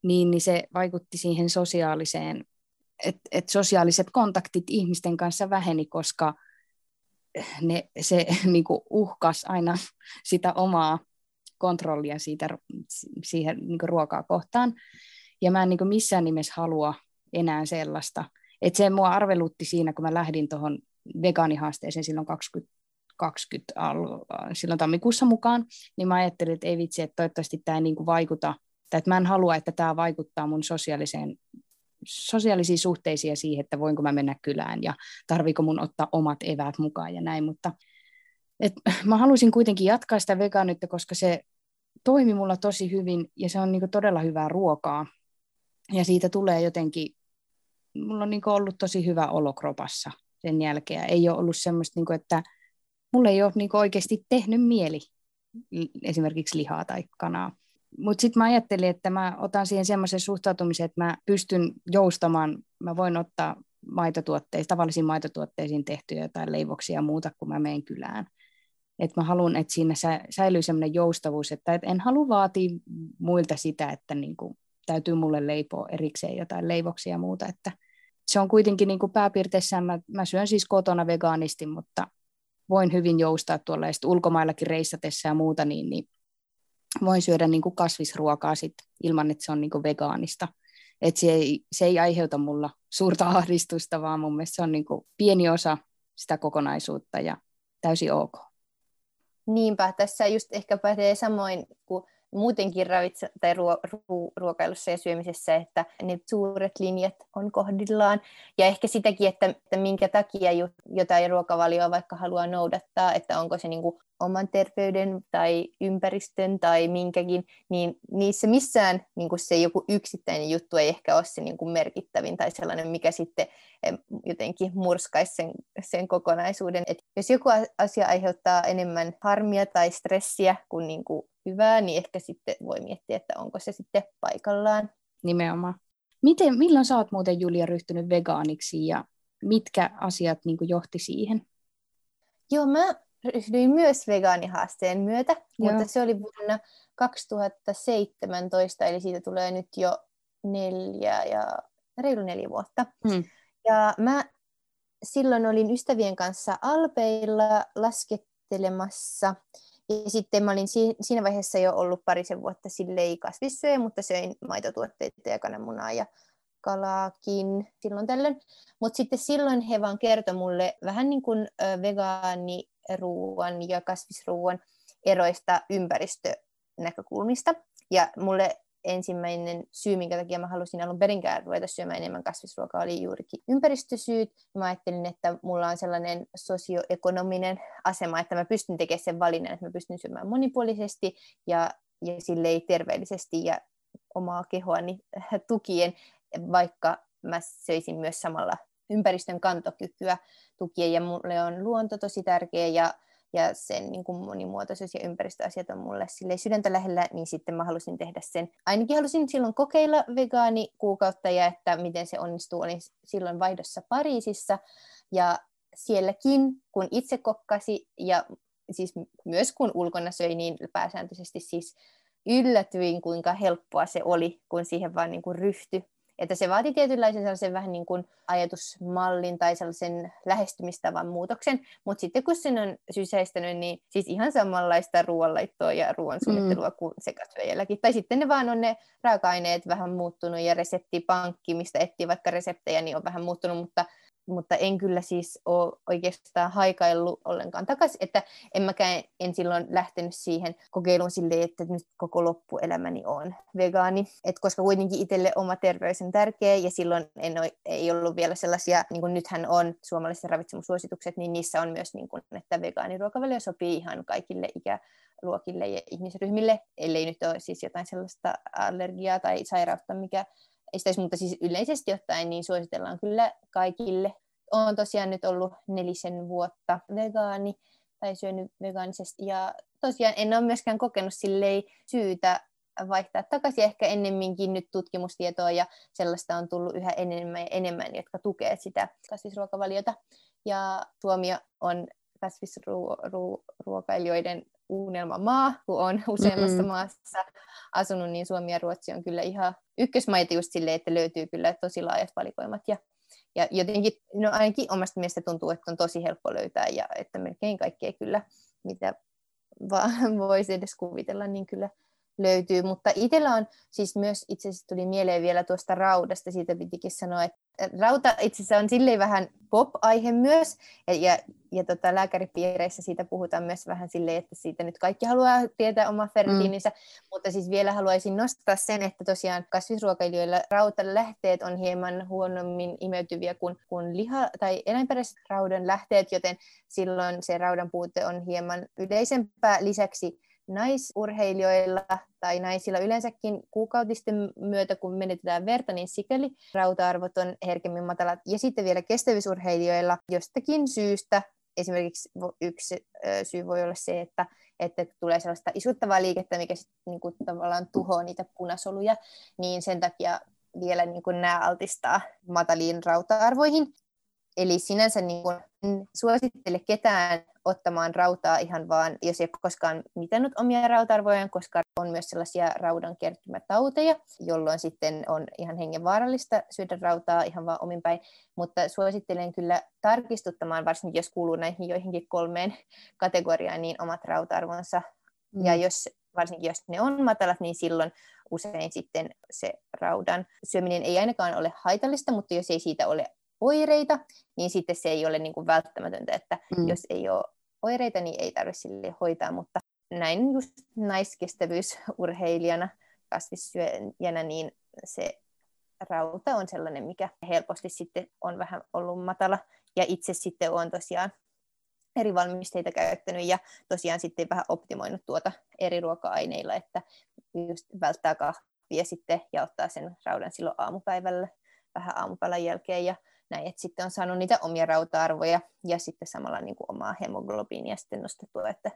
niin, niin se vaikutti siihen sosiaaliseen, että et sosiaaliset kontaktit ihmisten kanssa väheni, koska ne, se *laughs* niin uhkas aina sitä omaa kontrollia siitä, siihen niin ruokaa kohtaan. Ja mä en niin missään nimessä halua enää sellaista. Että se mua arvelutti siinä, kun mä lähdin tuohon vegaanihaasteeseen silloin 2020 silloin tammikuussa mukaan, niin mä ajattelin, että ei vitsi, että toivottavasti tämä ei niin vaikuta, tai että mä en halua, että tämä vaikuttaa mun sosiaaliseen sosiaalisiin suhteisiin ja siihen, että voinko mä mennä kylään ja tarviiko mun ottaa omat eväät mukaan ja näin, mutta et *clears throat* mä haluaisin kuitenkin jatkaa sitä vegaanyyttä, koska se toimi mulla tosi hyvin ja se on niin todella hyvää ruokaa. Ja siitä tulee jotenkin, mulla on niin ollut tosi hyvä olo kropassa sen jälkeen. Ei ole ollut semmoista, niin kuin, että mulla ei ole niin oikeasti tehnyt mieli esimerkiksi lihaa tai kanaa. Mutta sitten mä ajattelin, että mä otan siihen semmoisen suhtautumisen, että mä pystyn joustamaan, mä voin ottaa maitotuotteisiin, tavallisiin maitotuotteisiin tehtyjä jotain leivoksia ja muuta, kun mä menen kylään. Että mä haluan, että siinä säilyy sellainen joustavuus, että en halua vaatia muilta sitä, että niin kuin, täytyy mulle leipoa erikseen jotain leivoksia ja muuta, että se on kuitenkin niin kuin pääpiirteissään, mä, mä syön siis kotona vegaanisti, mutta voin hyvin joustaa tuolla. Ja ulkomaillakin reissatessa ja muuta, niin, niin voin syödä niin kuin kasvisruokaa sit, ilman, että se on niin kuin vegaanista. Et se, ei, se ei aiheuta mulla suurta ahdistusta, vaan mun mielestä se on niin kuin pieni osa sitä kokonaisuutta ja täysin ok. Niinpä, tässä just ehkä pätee samoin kuin muutenkin ravitse- tai ruo- ruo- ruokailussa ja syömisessä, että ne suuret linjat on kohdillaan. Ja ehkä sitäkin, että, että minkä takia jotain ruokavalioa vaikka haluaa noudattaa, että onko se niin kuin oman terveyden tai ympäristön tai minkäkin, niin niissä missään niin kuin se joku yksittäinen juttu ei ehkä ole se niin kuin merkittävin tai sellainen, mikä sitten jotenkin murskaisi sen, sen kokonaisuuden. Et jos joku asia aiheuttaa enemmän harmia tai stressiä kuin, niin kuin hyvää, niin ehkä sitten voi miettiä, että onko se sitten paikallaan. Nimenomaan. Miten, milloin sä oot muuten Julia ryhtynyt vegaaniksi ja mitkä asiat niin kuin johti siihen? Joo, mä ryhdyin myös vegaanihaasteen myötä, Joo. mutta se oli vuonna 2017, eli siitä tulee nyt jo neljä ja reilu neljä vuotta. Hmm. Ja mä silloin olin ystävien kanssa Alpeilla laskettelemassa, ja sitten mä olin siinä vaiheessa jo ollut parisen vuotta silleen kasvissyöjä, mutta söin maitotuotteita ja kananmunaa ja kalaakin silloin tällöin. Mutta sitten silloin he vaan kertoi mulle vähän niin kuin vegaaniruuan ja kasvisruuan eroista ympäristönäkökulmista. Ja mulle ensimmäinen syy, minkä takia mä halusin alun perinkään ruveta syömään enemmän kasvisruokaa, oli juurikin ympäristösyyt. Mä ajattelin, että mulla on sellainen sosioekonominen asema, että mä pystyn tekemään sen valinnan, että mä pystyn syömään monipuolisesti ja, ja silleen terveellisesti ja omaa kehoani tukien, vaikka mä söisin myös samalla ympäristön kantokykyä tukien ja mulle on luonto tosi tärkeä ja ja sen niin kuin monimuotoisuus ja ympäristöasiat on mulle sille sydäntä lähellä, niin sitten mä halusin tehdä sen. Ainakin halusin silloin kokeilla vegaani kuukautta ja että miten se onnistuu. Olin silloin vaihdossa Pariisissa ja sielläkin, kun itse kokkasi ja siis myös kun ulkona söi, niin pääsääntöisesti siis yllätyin, kuinka helppoa se oli, kun siihen vaan niin kuin ryhtyi. Että se vaati tietynlaisen sellaisen vähän niin kuin ajatusmallin tai sellaisen lähestymistavan muutoksen, mutta sitten kun sen on sysäistänyt, niin siis ihan samanlaista ruoanlaittoa ja ruoansuunnittelua mm. kuin sekasyöjälläkin. Tai sitten ne vaan on ne raaka-aineet vähän muuttunut ja reseptipankki, mistä etsii vaikka reseptejä, niin on vähän muuttunut, mutta mutta en kyllä siis ole oikeastaan haikaillut ollenkaan. Takaisin, että en mäkään en silloin lähtenyt siihen kokeiluun silleen, että nyt koko loppuelämäni on vegaani, Et koska kuitenkin itselle oma terveys on tärkeä ja silloin en ole, ei ollut vielä sellaisia, niin kuin nythän on suomalaiset ravitsemussuositukset, niin niissä on myös, niin kuin, että vegaaniruokavalio sopii ihan kaikille ikäluokille ja ihmisryhmille, ellei nyt ole siis jotain sellaista allergiaa tai sairautta, mikä estäisi, mutta siis yleisesti ottaen niin suositellaan kyllä kaikille. Olen tosiaan nyt ollut nelisen vuotta vegaani tai syönyt vegaanisesti ja tosiaan en ole myöskään kokenut sillei syytä vaihtaa takaisin. Ehkä ennemminkin nyt tutkimustietoa ja sellaista on tullut yhä enemmän ja enemmän, jotka tukee sitä kasvisruokavaliota. Ja Suomi on kasvisruokailijoiden unelmamaa, kun on *laughs* useammassa mm-hmm. maassa asunut, niin Suomi ja Ruotsi on kyllä ihan ykkösmaita just silleen, että löytyy kyllä tosi laajat valikoimat. Ja, ja jotenkin, no ainakin omasta mielestä tuntuu, että on tosi helppo löytää ja että melkein kaikkea kyllä, mitä vaan *laughs* voisi edes kuvitella, niin kyllä löytyy. Mutta itsellä on siis myös, itse asiassa tuli mieleen vielä tuosta raudasta, siitä pitikin sanoa, että rauta itse asiassa on silleen vähän pop-aihe myös, ja, ja, ja tota, lääkäripiireissä siitä puhutaan myös vähän silleen, että siitä nyt kaikki haluaa tietää oma fertiininsä, mm. mutta siis vielä haluaisin nostaa sen, että tosiaan kasvisruokailijoilla rautalähteet on hieman huonommin imeytyviä kuin, kuin liha- tai eläinperäiset raudan lähteet, joten silloin se raudan puute on hieman yleisempää. Lisäksi naisurheilijoilla tai naisilla yleensäkin kuukautisten myötä, kun menetetään verta, niin sikäli rauta-arvot on herkemmin matalat. Ja sitten vielä kestävyysurheilijoilla jostakin syystä, esimerkiksi yksi syy voi olla se, että, että tulee sellaista isuttavaa liikettä, mikä sitten niin tavallaan tuhoaa niitä punasoluja, niin sen takia vielä niin nämä altistaa mataliin rauta-arvoihin. Eli sinänsä niin kuin suosittele ketään ottamaan rautaa ihan vaan, jos ei ole koskaan mitannut omia rauta-arvojaan, koska on myös sellaisia raudan kertymätauteja, jolloin sitten on ihan hengenvaarallista syödä rautaa ihan vaan omin päin. Mutta suosittelen kyllä tarkistuttamaan, varsinkin jos kuuluu näihin joihinkin kolmeen kategoriaan, niin omat rauta-arvonsa. Mm. Ja jos, varsinkin jos ne on matalat, niin silloin usein sitten se raudan syöminen ei ainakaan ole haitallista, mutta jos ei siitä ole oireita, niin sitten se ei ole niin kuin välttämätöntä, että mm. jos ei ole oireita, niin ei tarvitse sille hoitaa, mutta näin just naiskestävyysurheilijana, kasvissyöjänä, niin se rauta on sellainen, mikä helposti sitten on vähän ollut matala. Ja itse sitten olen tosiaan eri valmisteita käyttänyt ja tosiaan sitten vähän optimoinut tuota eri ruoka-aineilla, että just välttää kahvia sitten ja ottaa sen raudan silloin aamupäivällä vähän aamupäivän jälkeen ja näin, että sitten on saanut niitä omia rauta-arvoja ja sitten samalla niin kuin omaa hemoglobiinia sitten nostettua, että,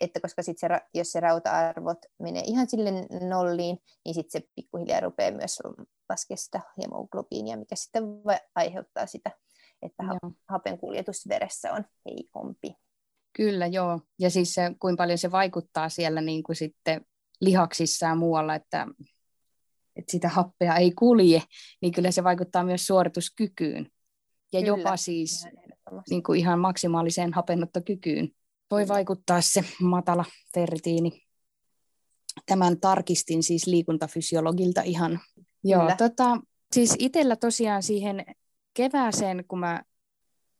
että koska sit se, jos se rauta-arvot menee ihan sille nolliin, niin sitten se pikkuhiljaa rupeaa myös laskea sitä hemoglobiinia, mikä sitten aiheuttaa sitä, että joo. hapen kuljetus veressä on heikompi. Kyllä, joo. Ja siis se, kuinka paljon se vaikuttaa siellä niin kuin sitten lihaksissa ja muualla, että, että sitä happea ei kulje, niin kyllä se vaikuttaa myös suorituskykyyn ja Kyllä, jopa siis niin kuin ihan maksimaaliseen hapennottokykyyn. Voi vaikuttaa se matala ferritiini. Tämän tarkistin siis liikuntafysiologilta ihan. Joo, tota, siis itsellä tosiaan siihen kevääseen, kun mä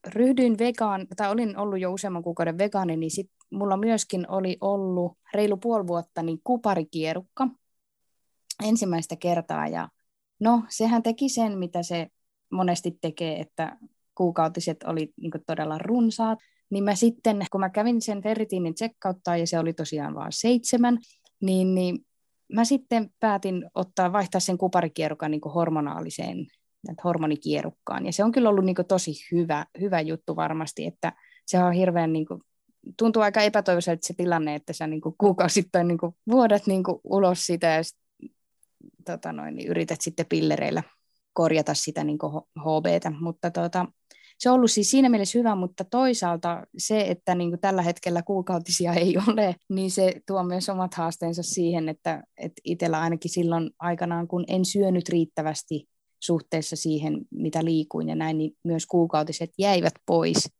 ryhdyin vegaan, tai olin ollut jo useamman kuukauden vegaani, niin sit mulla myöskin oli ollut reilu puoli vuotta niin kuparikierukka. ensimmäistä kertaa ja no sehän teki sen, mitä se monesti tekee, että kuukautiset oli niin todella runsaat, niin mä sitten, kun mä kävin sen ferritiinin tsekkauttaa ja se oli tosiaan vain seitsemän, niin, niin mä sitten päätin ottaa, vaihtaa sen kuparikierukan niin hormonaaliseen hormonikierukkaan. Ja se on kyllä ollut niin tosi hyvä, hyvä juttu varmasti, että se on hirveän niin kuin, tuntuu aika epätoivoiselta se tilanne, että sä niin kuin kuukausittain niin kuin vuodat niin kuin ulos sitä ja sit, tota noin, niin yrität sitten pillereillä korjata sitä niin HBtä, mutta tota, se on ollut siis siinä mielessä hyvä, mutta toisaalta se, että niin kuin tällä hetkellä kuukautisia ei *laughs* ole, niin se tuo myös omat haasteensa siihen, että, että itsellä ainakin silloin aikanaan, kun en syönyt riittävästi suhteessa siihen, mitä liikuin ja näin, niin myös kuukautiset jäivät pois.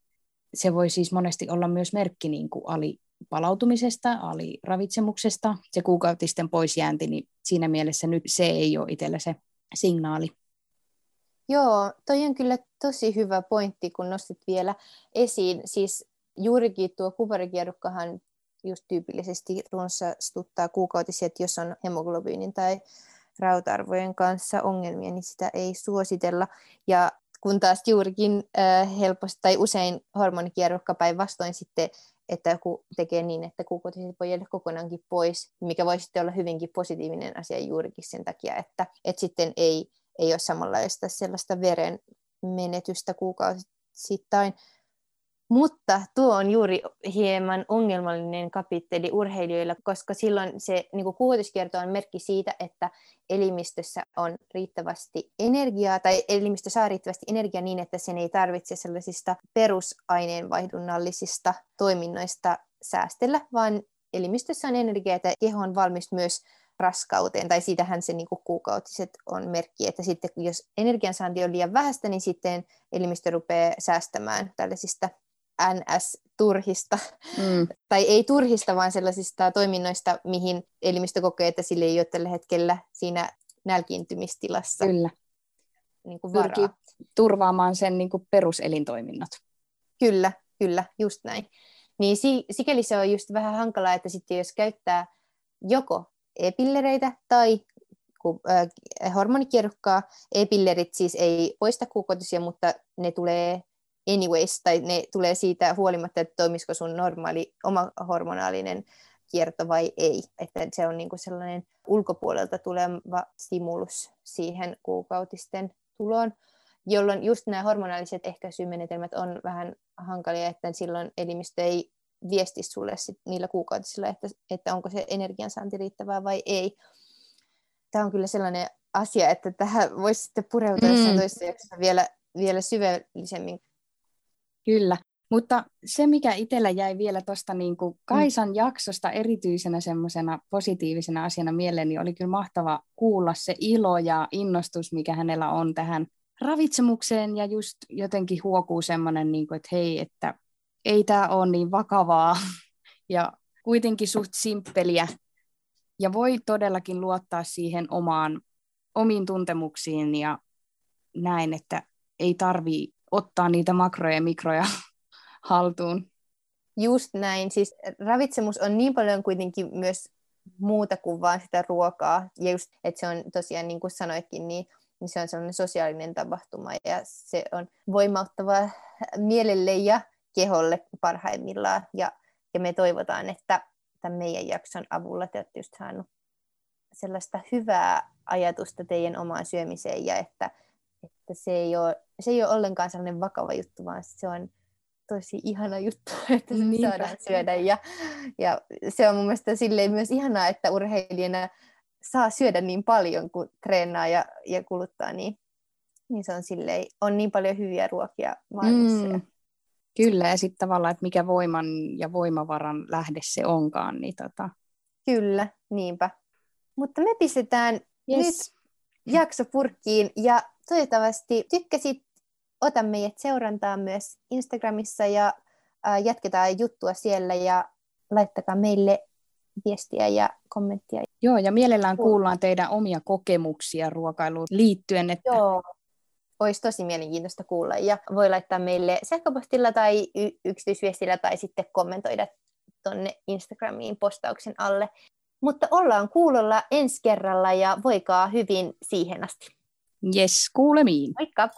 Se voi siis monesti olla myös merkki niin kuin alipalautumisesta, aliravitsemuksesta, se kuukautisten poisjäänti, niin siinä mielessä nyt se ei ole itsellä se signaali. Joo, toi on kyllä tosi hyvä pointti, kun nostit vielä esiin. Siis juurikin tuo kuparikierukkahan just tyypillisesti runsastuttaa kuukautisia, että jos on hemoglobyynin tai rautarvojen kanssa ongelmia, niin sitä ei suositella. Ja kun taas juurikin äh, helposti tai usein hormonikierrokka päinvastoin sitten, että joku tekee niin, että kuukautiset voi jäädä kokonaankin pois, mikä voi sitten olla hyvinkin positiivinen asia juurikin sen takia, että, että sitten ei ei ole samanlaista sellaista veren menetystä kuukausittain. Mutta tuo on juuri hieman ongelmallinen kapitteli urheilijoilla, koska silloin se niin kuukautiskierto on merkki siitä, että elimistössä on riittävästi energiaa, tai elimistö saa riittävästi energiaa niin, että sen ei tarvitse sellaisista perusaineenvaihdunnallisista toiminnoista säästellä, vaan elimistössä on energiaa, että keho on valmis myös raskauteen, tai siitähän se niin kuin kuukautiset on merkki, että sitten jos energiansaanti on liian vähäistä, niin sitten elimistö rupeaa säästämään tällaisista NS-turhista, mm. tai ei turhista, vaan sellaisista toiminnoista, mihin elimistö kokee, että sille ei ole tällä hetkellä siinä nälkiintymistilassa Kyllä. Niin kuin Pyrkii turvaamaan sen niin kuin peruselintoiminnot. Kyllä, kyllä, just näin. Niin sikäli se on just vähän hankalaa, että sitten jos käyttää joko e-pillereitä tai hormonikierukkaa. E-pillerit siis ei poista kuukautisia, mutta ne tulee anyways, tai ne tulee siitä huolimatta, että toimisiko sun normaali oma hormonaalinen kierto vai ei. Että se on niinku sellainen ulkopuolelta tuleva stimulus siihen kuukautisten tuloon, jolloin just nämä hormonaaliset ehkäisymenetelmät on vähän hankalia, että silloin elimistö ei viesti sulle sit niillä kuukautisilla, että, että onko se energiansaanti riittävää vai ei. Tämä on kyllä sellainen asia, että tähän voisi sitten pureutua mm. toisessa vielä, vielä syvällisemmin. Kyllä, mutta se, mikä itsellä jäi vielä tuosta niin kuin Kaisan mm. jaksosta erityisenä semmoisena positiivisena asiana mieleen, niin oli kyllä mahtava kuulla se ilo ja innostus, mikä hänellä on tähän ravitsemukseen ja just jotenkin huokuu semmoinen, niin kuin, että hei, että ei tämä ole niin vakavaa *laughs* ja kuitenkin suht simppeliä. Ja voi todellakin luottaa siihen omaan, omiin tuntemuksiin ja näin, että ei tarvi ottaa niitä makroja ja mikroja *laughs* haltuun. Just näin. Siis ravitsemus on niin paljon kuitenkin myös muuta kuin vain sitä ruokaa. Ja just, että se on tosiaan, niin kuin sanoitkin, niin, niin se on sellainen sosiaalinen tapahtuma ja se on voimauttava mielelle ja keholle parhaimmillaan. Ja, ja me toivotaan, että tämän meidän jakson avulla te olette just saanut sellaista hyvää ajatusta teidän omaan syömiseen ja että, että se, ei ole, se ei ole ollenkaan sellainen vakava juttu, vaan se on tosi ihana juttu, *laughs* että se Niinpä. saadaan syödä. Ja, ja se on mun mielestä silleen myös ihanaa, että urheilijana saa syödä niin paljon, kuin treenaa ja, ja kuluttaa, niin, niin se on silleen, on niin paljon hyviä ruokia maailmassa. Mm. Kyllä, ja sitten tavallaan, että mikä voiman ja voimavaran lähde se onkaan. Niin tota... Kyllä, niinpä. Mutta me pistetään yes. nyt jakso purkkiin, ja toivottavasti tykkäsit. Ota meidät seurantaan myös Instagramissa, ja äh, jatketaan juttua siellä, ja laittakaa meille viestiä ja kommenttia. Joo, ja mielellään kuullaan teidän omia kokemuksia ruokailuun liittyen. Että... Joo, olisi tosi mielenkiintoista kuulla. Ja voi laittaa meille sähköpostilla tai y- yksityisviestillä tai sitten kommentoida tuonne Instagramiin postauksen alle. Mutta ollaan kuulolla ensi kerralla ja voikaa hyvin siihen asti. Yes, kuulemiin. Moikka!